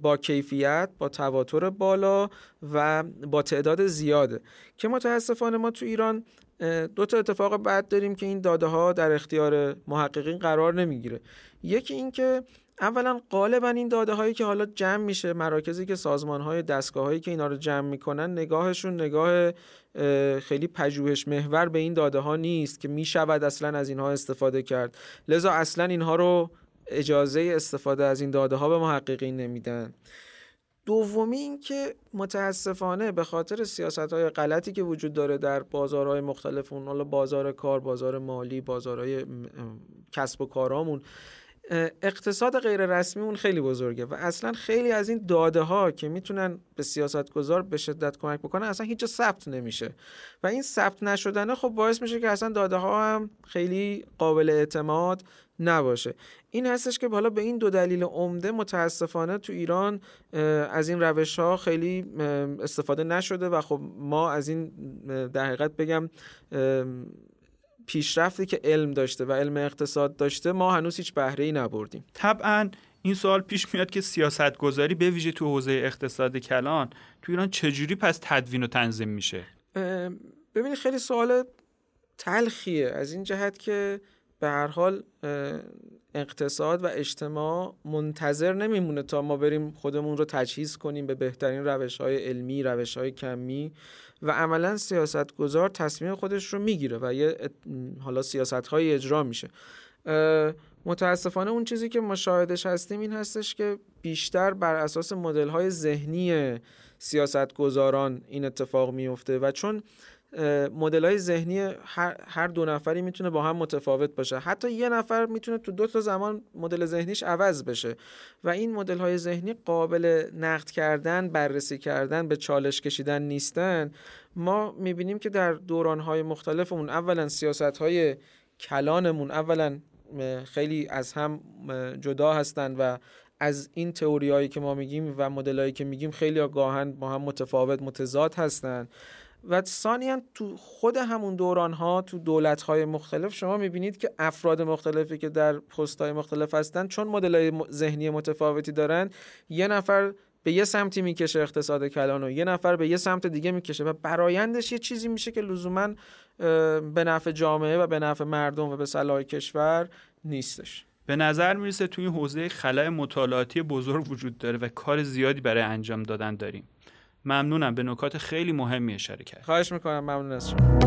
با کیفیت با تواتر بالا و با تعداد زیاده. که متاسفانه ما تو ایران دو تا اتفاق بعد داریم که این داده ها در اختیار محققین قرار نمی‌گیره. یکی اینکه اولا غالبا این داده هایی که حالا جمع میشه مراکزی که سازمان های دستگاه هایی که اینا رو جمع می‌کنن نگاهشون نگاه خیلی پژوهش محور به این داده ها نیست که می‌شود اصلا از اینها استفاده کرد. لذا اصلا اینها رو اجازه استفاده از این داده ها به محققین نمیدن. دومی این که متاسفانه به خاطر سیاست های غلطی که وجود داره در بازارهای مختلف اون حالا بازار کار بازار مالی بازارهای کسب و کارامون اقتصاد غیر رسمی اون خیلی بزرگه و اصلا خیلی از این داده ها که می‌تونن به سیاست گذار به شدت کمک بکنن اصلا هیچ ثبت نمیشه. و این ثبت نشدنه خب باعث میشه که اصلا داده ها هم خیلی قابل اعتماد نباشه. این هستش که حالا به این دو دلیل عمده متاسفانه تو ایران از این روش ها خیلی استفاده نشده و خب ما از این در حقیقت بگم پیشرفتی که علم داشته و علم اقتصاد داشته ما هنوز هیچ بهره ای نبردیم. طبعا این سوال پیش میاد که سیاست گذاری به ویژه تو حوزه اقتصاد کلان تو ایران چجوری پس تدوین و تنظیم میشه؟ ببینید خیلی سوال تلخیه. از این جهت که به هر حال اقتصاد و اجتماع منتظر نمیمونه تا ما بریم خودمون رو تجهیز کنیم به بهترین روش های علمی روش های کمی. و عملا سیاست گذار تصمیم خودش رو می‌گیره و یه حالا سیاست های اجرا میشه. متاسفانه اون چیزی که مشاهدش هستیم این هستش که بیشتر بر اساس مدل های ذهنی سیاست گذاران این اتفاق میفته و چون مدل های ذهنی هر, دو نفری می‌تونه با هم متفاوت باشه. حتی یه نفر می‌تونه تو دو تا زمان مدل ذهنیش عوض بشه و این مدل های ذهنی قابل نقد کردن بررسی کردن به چالش کشیدن نیستن. ما می‌بینیم که در دوران های مختلفمون اولا سیاست های کلانمون اولا خیلی از هم جدا هستند و از این تئوریایی که ما میگیم و مدلایی که میگیم خیلی گاهن با هم متفاوت متضاد هستند و ثانیا تو خود همون دوران ها تو دولت های مختلف شما می‌بینید که افراد مختلفی که در پست های مختلف هستن چون مدل های ذهنی متفاوتی دارن یه نفر به یه سمتی می‌کشه اقتصاد کلان و یه نفر به یه سمت دیگه می‌کشه و برایندش یه چیزی میشه که لزوما به نفع جامعه و به نفع مردم و به صلاح کشور نیستش. به نظر می‌رسه توی این حوزه خلای مطالعاتی بزرگ وجود داره و کار زیادی برای انجام دادن داریم. ممنونم به نکات خیلی مهمی اشاره کرد خواهش می‌کنم. ممنون از شما.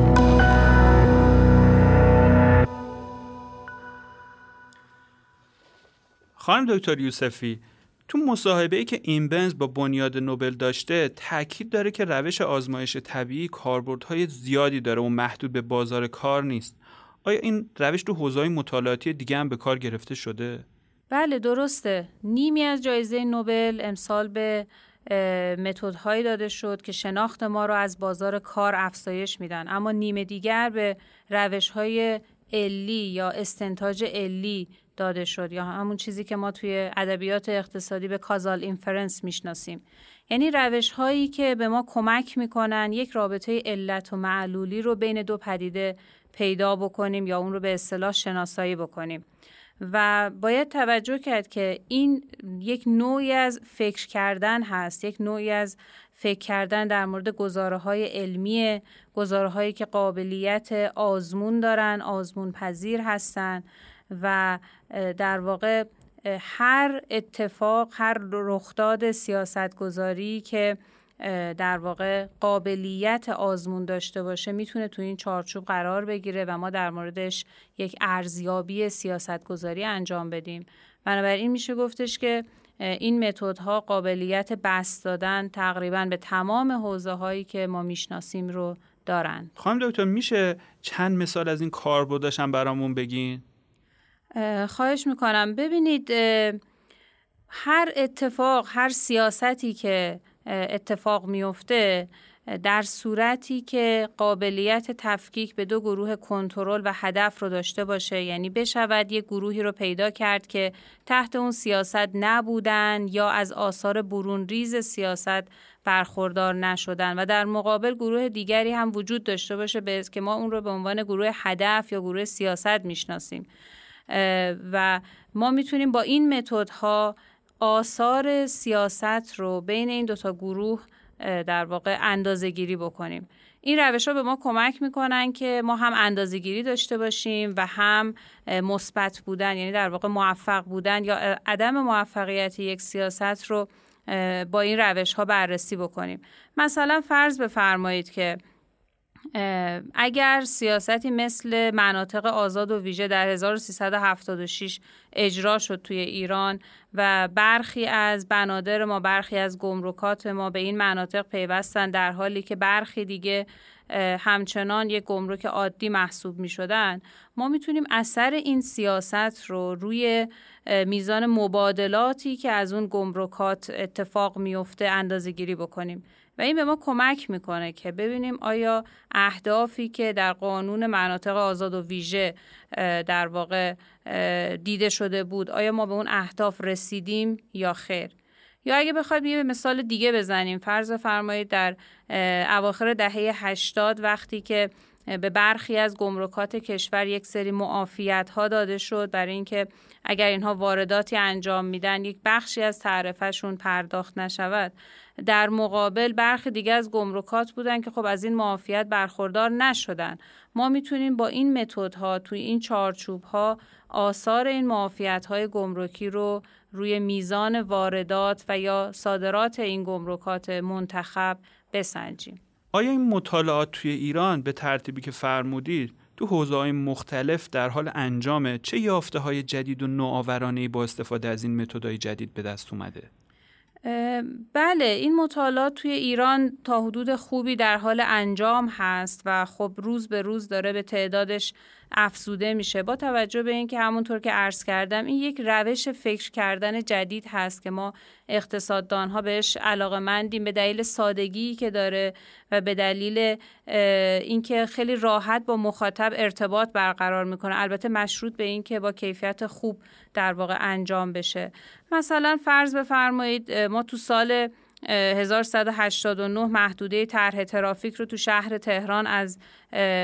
خانم دکتر یوسفی تو مصاحبه ای که این بنز با بنیاد نوبل داشته تاکید داره که روش آزمایش طبیعی کاربردهای زیادی داره و محدود به بازار کار نیست. آیا این روش تو حوزه‌های مطالعاتی دیگه هم به کار گرفته شده؟ بله درسته. نیمی از جایزه نوبل امسال به متدهایی داده شد که شناخت ما رو از بازار کار افزایش میدن. اما نیمه دیگر به روش های علی یا استنتاج علی داده شد یا همون چیزی که ما توی ادبیات اقتصادی به کازال اینفرنس می‌شناسیم. یعنی روش هایی که به ما کمک می‌کنن یک رابطه علت و معلولی رو بین دو پدیده پیدا بکنیم یا اون رو به اصطلاح شناسایی بکنیم. و باید توجه کرد که این یک نوعی از فکر کردن هست یک نوعی از فکر کردن در مورد گزاره های علمی گزاره هایی که قابلیت آزمون دارن آزمون پذیر هستن و در واقع هر اتفاق هر رخداد سیاستگذاری که در واقع قابلیت آزمون داشته باشه می‌تونه تو این چارچوب قرار بگیره و ما در موردش یک ارزیابی سیاستگذاری انجام بدیم. بنابراین میشه گفتش که این متدها قابلیت بست دادن تقریبا به تمام حوزه هایی که ما می‌شناسیم رو دارن. خانم دکتر میشه چند مثال از این کاربردش برامون بگین؟ خواهش می‌کنم. ببینید هر اتفاق هر سیاستی که اتفاق میفته در صورتی که قابلیت تفکیک به دو گروه کنترل و هدف رو داشته باشه. یعنی بشود یک گروهی رو پیدا کرد که تحت اون سیاست نبودن یا از آثار برون ریز سیاست برخوردار نشدن. و در مقابل گروه دیگری هم وجود داشته باشه به که ما اون رو به عنوان گروه هدف یا گروه سیاست می‌شناسیم. و ما می‌تونیم با این متدها آثار سیاست رو بین این دوتا گروه در واقع اندازه گیری بکنیم. این روش ها به ما کمک می‌کنن که ما هم اندازه گیری داشته باشیم و هم مثبت بودن یعنی در واقع موفق بودن یا عدم موفقیت یک سیاست رو با این روش ها بررسی بکنیم. مثلا فرض بفرمایید که اگر سیاستی مثل مناطق آزاد و ویژه در 1376 اجرا شد توی ایران و برخی از بنادر ما برخی از گمرکات ما به این مناطق پیوستن در حالی که برخی دیگه همچنان یک گمرک عادی محسوب می شدن ما می‌تونیم اثر این سیاست رو روی میزان مبادلاتی که از اون گمرکات اتفاق میفته اندازه گیری بکنیم. و این به ما کمک می‌کنه که ببینیم آیا اهدافی که در قانون مناطق آزاد و ویژه در واقع دیده شده بود آیا ما به اون اهداف رسیدیم یا خیر؟ یا اگه بخواید یه مثال دیگه بزنیم فرض فرمایید در اواخر دهه 80 وقتی که به برخی از گمرکات کشور یک سری معافیت ها داده شد برای اینکه اگر اینها وارداتی انجام میدن یک بخشی از تعرفهشون پرداخت نشود. در مقابل برخی دیگه از گمرکات بودن که خب از این معافیت برخوردار نشدن ما می‌تونیم با این متدها توی این چارچوب ها آثار این معافیت های گمرکی رو روی میزان واردات و یا صادرات این گمرکات منتخب بسنجیم آیا این مطالعات توی ایران به ترتیبی که فرمودید تو حوزه مختلف در حال انجامه چه یافته های جدید و نوآورانه با استفاده از این متدای جدید به دست اومده؟ بله این مطالعات توی ایران تا حدود خوبی در حال انجام هست و خب روز به روز داره به تعدادش افزوده میشه. با توجه به اینکه همونطور که عرض کردم این یک روش فکر کردن جدید هست که ما اقتصاددان ها بهش علاقه مندیم به دلیل سادگی که داره و به دلیل اینکه خیلی راحت با مخاطب ارتباط برقرار می‌کنه. البته مشروط به اینکه با کیفیت خوب در واقع انجام بشه. مثلا فرض بفرمایید ما تو سال 1189 محدوده طرح ترافیک رو تو شهر تهران از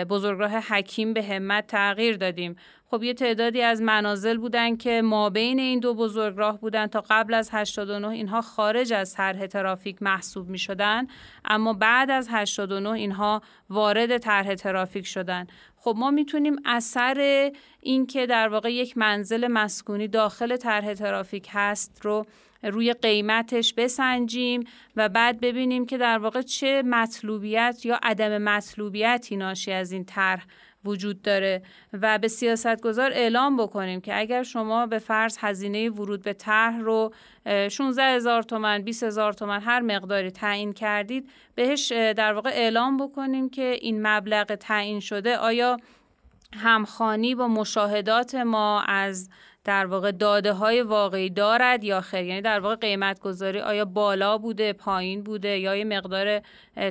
بزرگراه حکیم به همت تغییر دادیم. خب یه تعدادی از منازل بودن که ما بین این دو بزرگراه بودن تا قبل از 89 اینها خارج از طرح ترافیک محسوب می شدن اما بعد از 89 اینها وارد طرح ترافیک شدن. خب ما می‌تونیم اثر اینکه در واقع یک منزل مسکونی داخل طرح ترافیک هست رو روی قیمتش بسنجیم و بعد ببینیم که در واقع چه مطلوبیت یا عدم مطلوبیتی ناشی از این طرح وجود داره و به سیاستگزار اعلام بکنیم که اگر شما به فرض هزینه ورود به طرح رو 16 هزار تومن 20 هزار تومن هر مقداری تعیین کردید بهش در واقع اعلام بکنیم که این مبلغ تعیین شده آیا همخانی با مشاهدات ما از در واقع داده های واقعی دارد یا خیر؟ یعنی در واقع قیمت گذاری آیا بالا بوده پایین بوده یا یه مقدار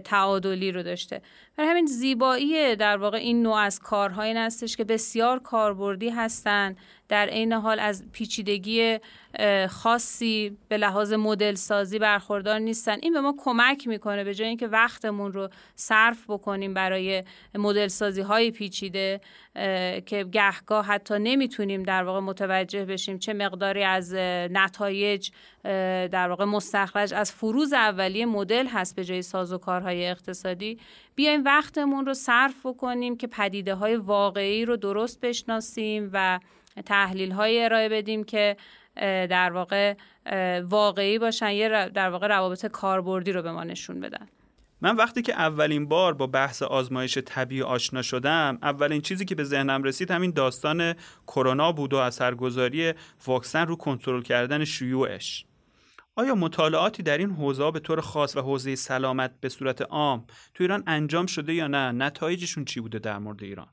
تعادلی رو داشته؟ برای همین زیبایی در واقع این نوع از کارهایی هستش که بسیار کاربردی هستند در عین حال از پیچیدگی خاصی به لحاظ مدل سازی برخوردار نیستن. این به ما کمک می‌کنه به جای اینکه وقتمون رو صرف بکنیم برای مدل سازی های پیچیده که گهگاه حتی نمی‌تونیم در واقع متوجه بشیم چه مقداری از نتایج در واقع مستخرج از فروز اولیه مدل هست به جای سازوکارهای اقتصادی. بیایم وقتمون رو صرف بکنیم که پدیده های واقعی رو درست بشناسیم و تحلیل های ارائه بدیم که در واقع واقعی باشن یه در واقع روابط کاربردی رو به ما نشون بدن. من وقتی که اولین بار با بحث آزمایش طبیعی آشنا شدم اولین چیزی که به ذهنم رسید همین داستان کرونا بود و اثرگذاری واکسن رو کنترل کردن شیوعش. آیا مطالعاتی در این حوزه به طور خاص و حوزه سلامت به صورت عام تو ایران انجام شده یا نه؟ نتایجشون چی بوده در مورد ایران؟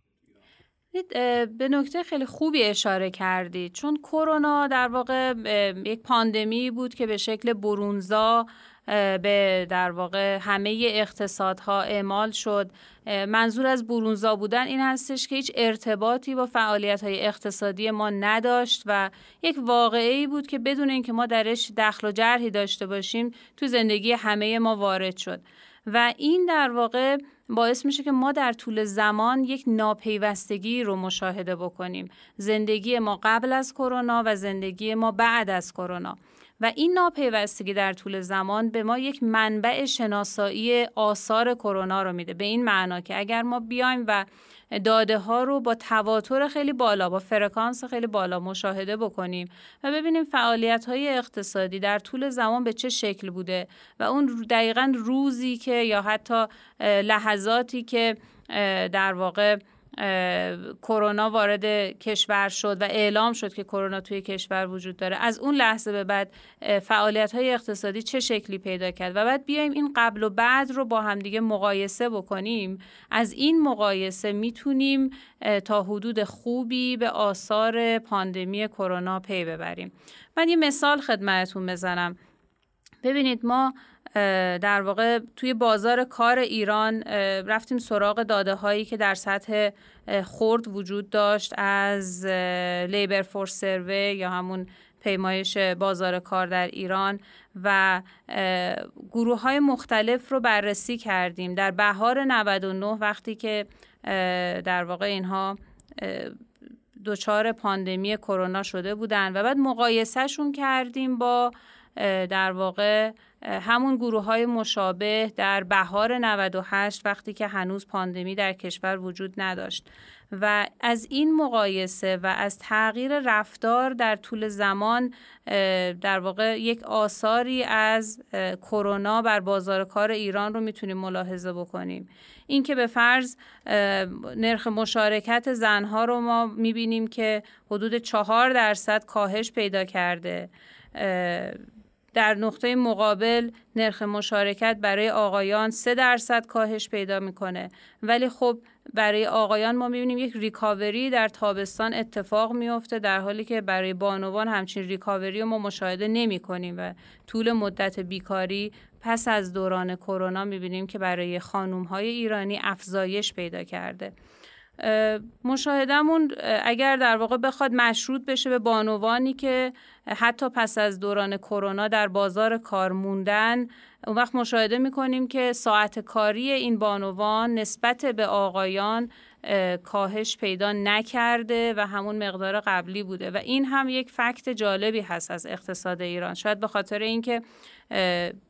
به نکته خیلی خوبی اشاره کردید چون کرونا در واقع یک پاندمی بود که به شکل برونزا به در واقع همه اقتصادها اعمال شد. منظور از برونزا بودن این هستش که هیچ ارتباطی با فعالیت های اقتصادی ما نداشت و یک واقعی بود که بدون اینکه ما درش دخل و جرحی داشته باشیم تو زندگی همه ما وارد شد. و این در واقع باعث میشه که ما در طول زمان یک ناپیوستگی رو مشاهده بکنیم. زندگی ما قبل از کرونا و زندگی ما بعد از کرونا. و این ناپیوستگی در طول زمان به ما یک منبع شناسایی آثار کرونا رو میده. به این معنا که اگر ما بیایم و داده ها رو با تواتر خیلی بالا با فرکانس خیلی بالا مشاهده بکنیم و ببینیم فعالیت های اقتصادی در طول زمان به چه شکل بوده و اون دقیقا روزی که یا حتی لحظاتی که در واقع کرونا وارد کشور شد و اعلام شد که کرونا توی کشور وجود داره. از اون لحظه به بعد فعالیت های اقتصادی چه شکلی پیدا کرد؟ و بعد بیایم این قبل و بعد رو با همدیگه مقایسه بکنیم. از این مقایسه می‌تونیم تا حدود خوبی به آثار پاندمی کرونا پی ببریم. من یه مثال خدمتتون بزنم. ببینید ما در واقع توی بازار کار ایران رفتیم سراغ داده هایی که در سطح خرد وجود داشت از لیبر فورس سروی یا همون پیمایش بازار کار در ایران و گروه های مختلف رو بررسی کردیم. در بهار 99 وقتی که در واقع اینها دچار پاندمی کرونا شده بودن و بعد مقایسهشون کردیم با در واقع همون گروه های مشابه در بهار 98 وقتی که هنوز پاندمی در کشور وجود نداشت. و از این مقایسه و از تغییر رفتار در طول زمان در واقع یک آثاری از کرونا بر بازار کار ایران رو می‌تونیم ملاحظه بکنیم. اینکه به فرض نرخ مشارکت زنها رو ما می‌بینیم که حدود چهار درصد کاهش پیدا کرده. در نقطه مقابل نرخ مشارکت برای آقایان 3 درصد کاهش پیدا می‌کنه. ولی خب برای آقایان ما می‌بینیم یک ریکاوری در تابستان اتفاق میفته در حالی که برای بانوان همچین ریکاوری رو ما مشاهده نمی کنیم و طول مدت بیکاری پس از دوران کرونا می‌بینیم که برای خانوم های ایرانی افزایش پیدا کرده. مشاهدمون اگر در واقع بخواد مشروط بشه به بانوانی که حتی پس از دوران کرونا در بازار کار موندن اون وقت مشاهده می‌کنیم که ساعت کاری این بانوان نسبت به آقایان کاهش پیدا نکرده و همون مقدار قبلی بوده و این هم یک فکت جالبی هست از اقتصاد ایران. شاید به خاطر اینکه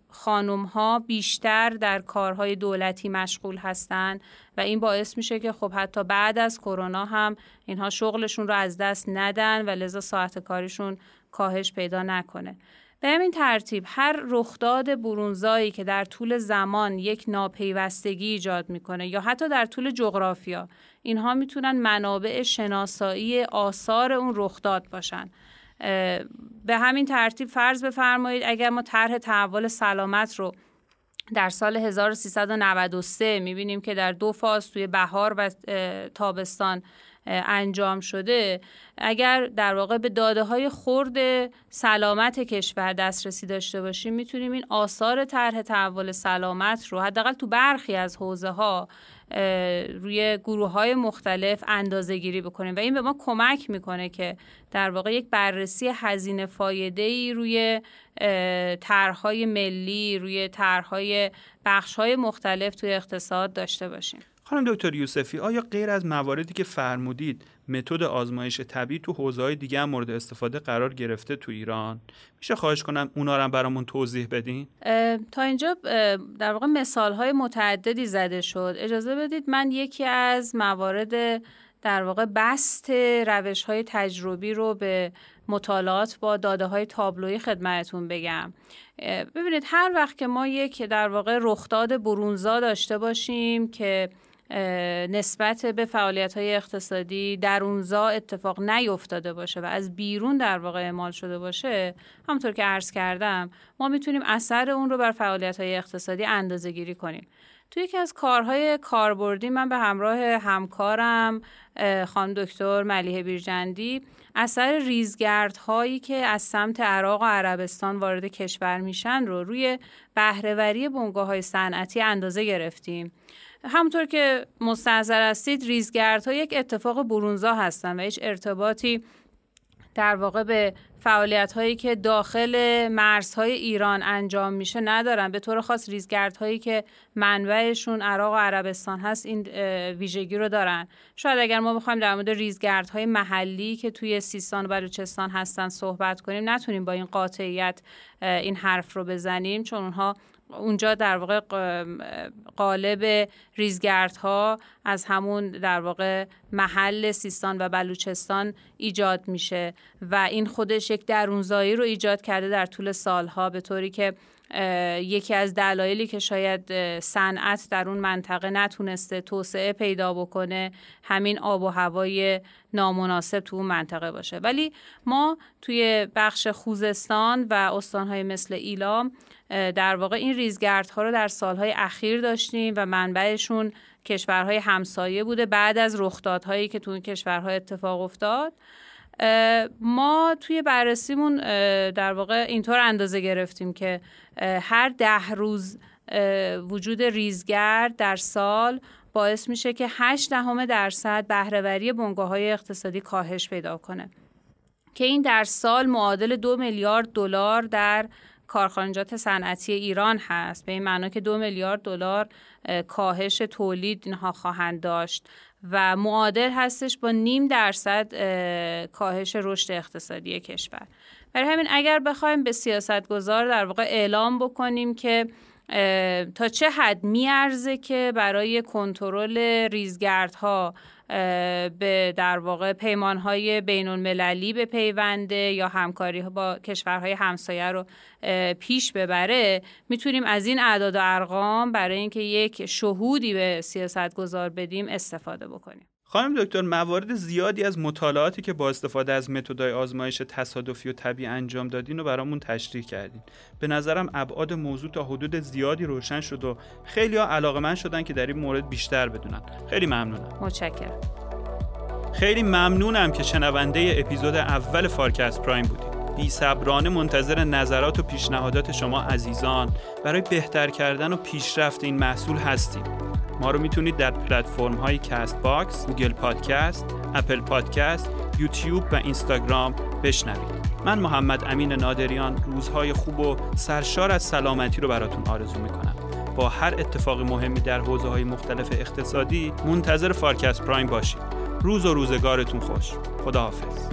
خانم ها بیشتر در کارهای دولتی مشغول هستند و این باعث میشه که خب حتی بعد از کرونا هم اینها شغلشون رو از دست ندن و لذا ساعت کاریشون کاهش پیدا نکنه. به همین ترتیب هر رخداد برونزایی که در طول زمان یک ناپیوستگی ایجاد می‌کنه یا حتی در طول جغرافیا اینها می‌تونن منابع شناسایی آثار اون رخداد باشن. به همین ترتیب فرض بفرمایید اگر ما طرح تحول سلامت رو در سال 1393 می‌بینیم که در دو فاز توی بهار و تابستان انجام شده اگر در واقع به داده های خورد سلامت کشور دسترسی داشته باشیم می‌تونیم این آثار طرح تحول سلامت رو حداقل تو برخی از حوزه ها روی گروه های مختلف اندازه گیری بکنیم. و این به ما کمک می‌کنه که در واقع یک بررسی هزینه فایده ای روی طرحهای ملی روی طرحهای بخش های مختلف توی اقتصاد داشته باشیم. خانم دکتر یوسفی آیا غیر از مواردی که فرمودید متد آزمایش طبیعی تو حوزه‌های دیگه هم مورد استفاده قرار گرفته تو ایران؟ میشه خواهش کنم اونا رو برامون توضیح بدین؟ تا اینجا در واقع مثال‌های متعددی زده شد. اجازه بدید من یکی از موارد در واقع بست روش های تجربی رو به مطالعات با داده های تابلوی خدمتون بگم ببینید هر وقت که ما یک در واقع رخداد برونزا داشته باشیم که نسبت به فعالیت های اقتصادی در اونزا اتفاق نیفتاده باشه و از بیرون در واقع اعمال شده باشه همونطور که عرض کردم ما می‌تونیم اثر اون رو بر فعالیت های اقتصادی اندازه گیری کنیم. توی یکی از کارهای کاربردی من به همراه همکارم خانم دکتر ملیه بیرجندی اثر ریزگردهایی که از سمت عراق و عربستان وارد کشور میشن رو روی بهرهوری بنگاه های صنعتی اندازه گرفتیم. همونطور که مستحضر هستید ریزگردها یک اتفاق برونزا هستن و هیچ ارتباطی در واقع به فعالیت هایی که داخل مرزهای ایران انجام میشه ندارن. به طور خاص ریزگرد هایی که منبعشون عراق و عربستان هست این ویژگی رو دارن. شاید اگر ما بخوایم در مورد ریزگرد های محلی که توی سیستان و بلوچستان هستن صحبت کنیم نتونیم با این قاطعیت این حرف رو بزنیم چون اونها اونجا در واقع قالب ریزگردها از همون در واقع محل سیستان و بلوچستان ایجاد میشه و این خودش یک درونزایی رو ایجاد کرده در طول سالها به طوری که یکی از دلایلی که شاید صنعت در اون منطقه نتونسته توسعه پیدا بکنه همین آب و هوای نامناسب تو اون منطقه باشه. ولی ما توی بخش خوزستان و استانهای مثل ایلام در واقع این ریزگردها رو در سالهای اخیر داشتیم و منبعشون کشورهای همسایه بوده بعد از رخدادهایی که تو این کشورها اتفاق افتاد. ما توی بررسیمون در واقع اینطور اندازه گرفتیم که هر ده روز وجود ریزگرد در سال باعث میشه که 8 دهم درصد بهرهوری بنگاه های اقتصادی کاهش پیدا کنه. که این در سال معادل دو میلیارد دلار در کارخانجات صنعتی ایران هست. به این معنا که دو میلیارد دلار کاهش تولید اینها خواهند داشت و معادل هستش با نیم درصد کاهش رشد اقتصادی کشور. برای همین اگر بخوایم به سیاست گذار در واقع اعلام بکنیم که تا چه حد میارزه که برای کنترل ریزگردها به در واقع پیمانهای بین المللی به پیونده یا همکاری با کشورهای همسایه رو پیش ببره. می‌تونیم از این اعداد و ارقام برای اینکه یک شهودی به سیاست گذار بدیم استفاده بکنیم. خانم دکتر موارد زیادی از مطالعاتی که با استفاده از متدای آزمایش تصادفی و طبیعی انجام دادین رو برامون تشریح کردین. به نظرم ابعاد موضوع تا حدود زیادی روشن شد و خیلی ها علاقه من شدن که در این مورد بیشتر بدونن. خیلی ممنونم. متشکرم. خیلی ممنونم که شنونده اپیزود اول فارکست پرایم بودید بی صبرانه منتظر نظرات و پیشنهادات شما عزیزان برای بهتر کردن و پیشرفت این محصول هستیم ما رو می‌تونید در پلتفرم های Castbox، Google Podcast، Apple Podcast، یوتیوب و اینستاگرام بشنوید. من محمد امین نادریان روزهای خوب و سرشار از سلامتی رو براتون آرزو می‌کنم. با هر اتفاق مهمی در حوزه های مختلف اقتصادی منتظر فارکست Prime باشید. روز و روزگارتون خوش. خداحافظ.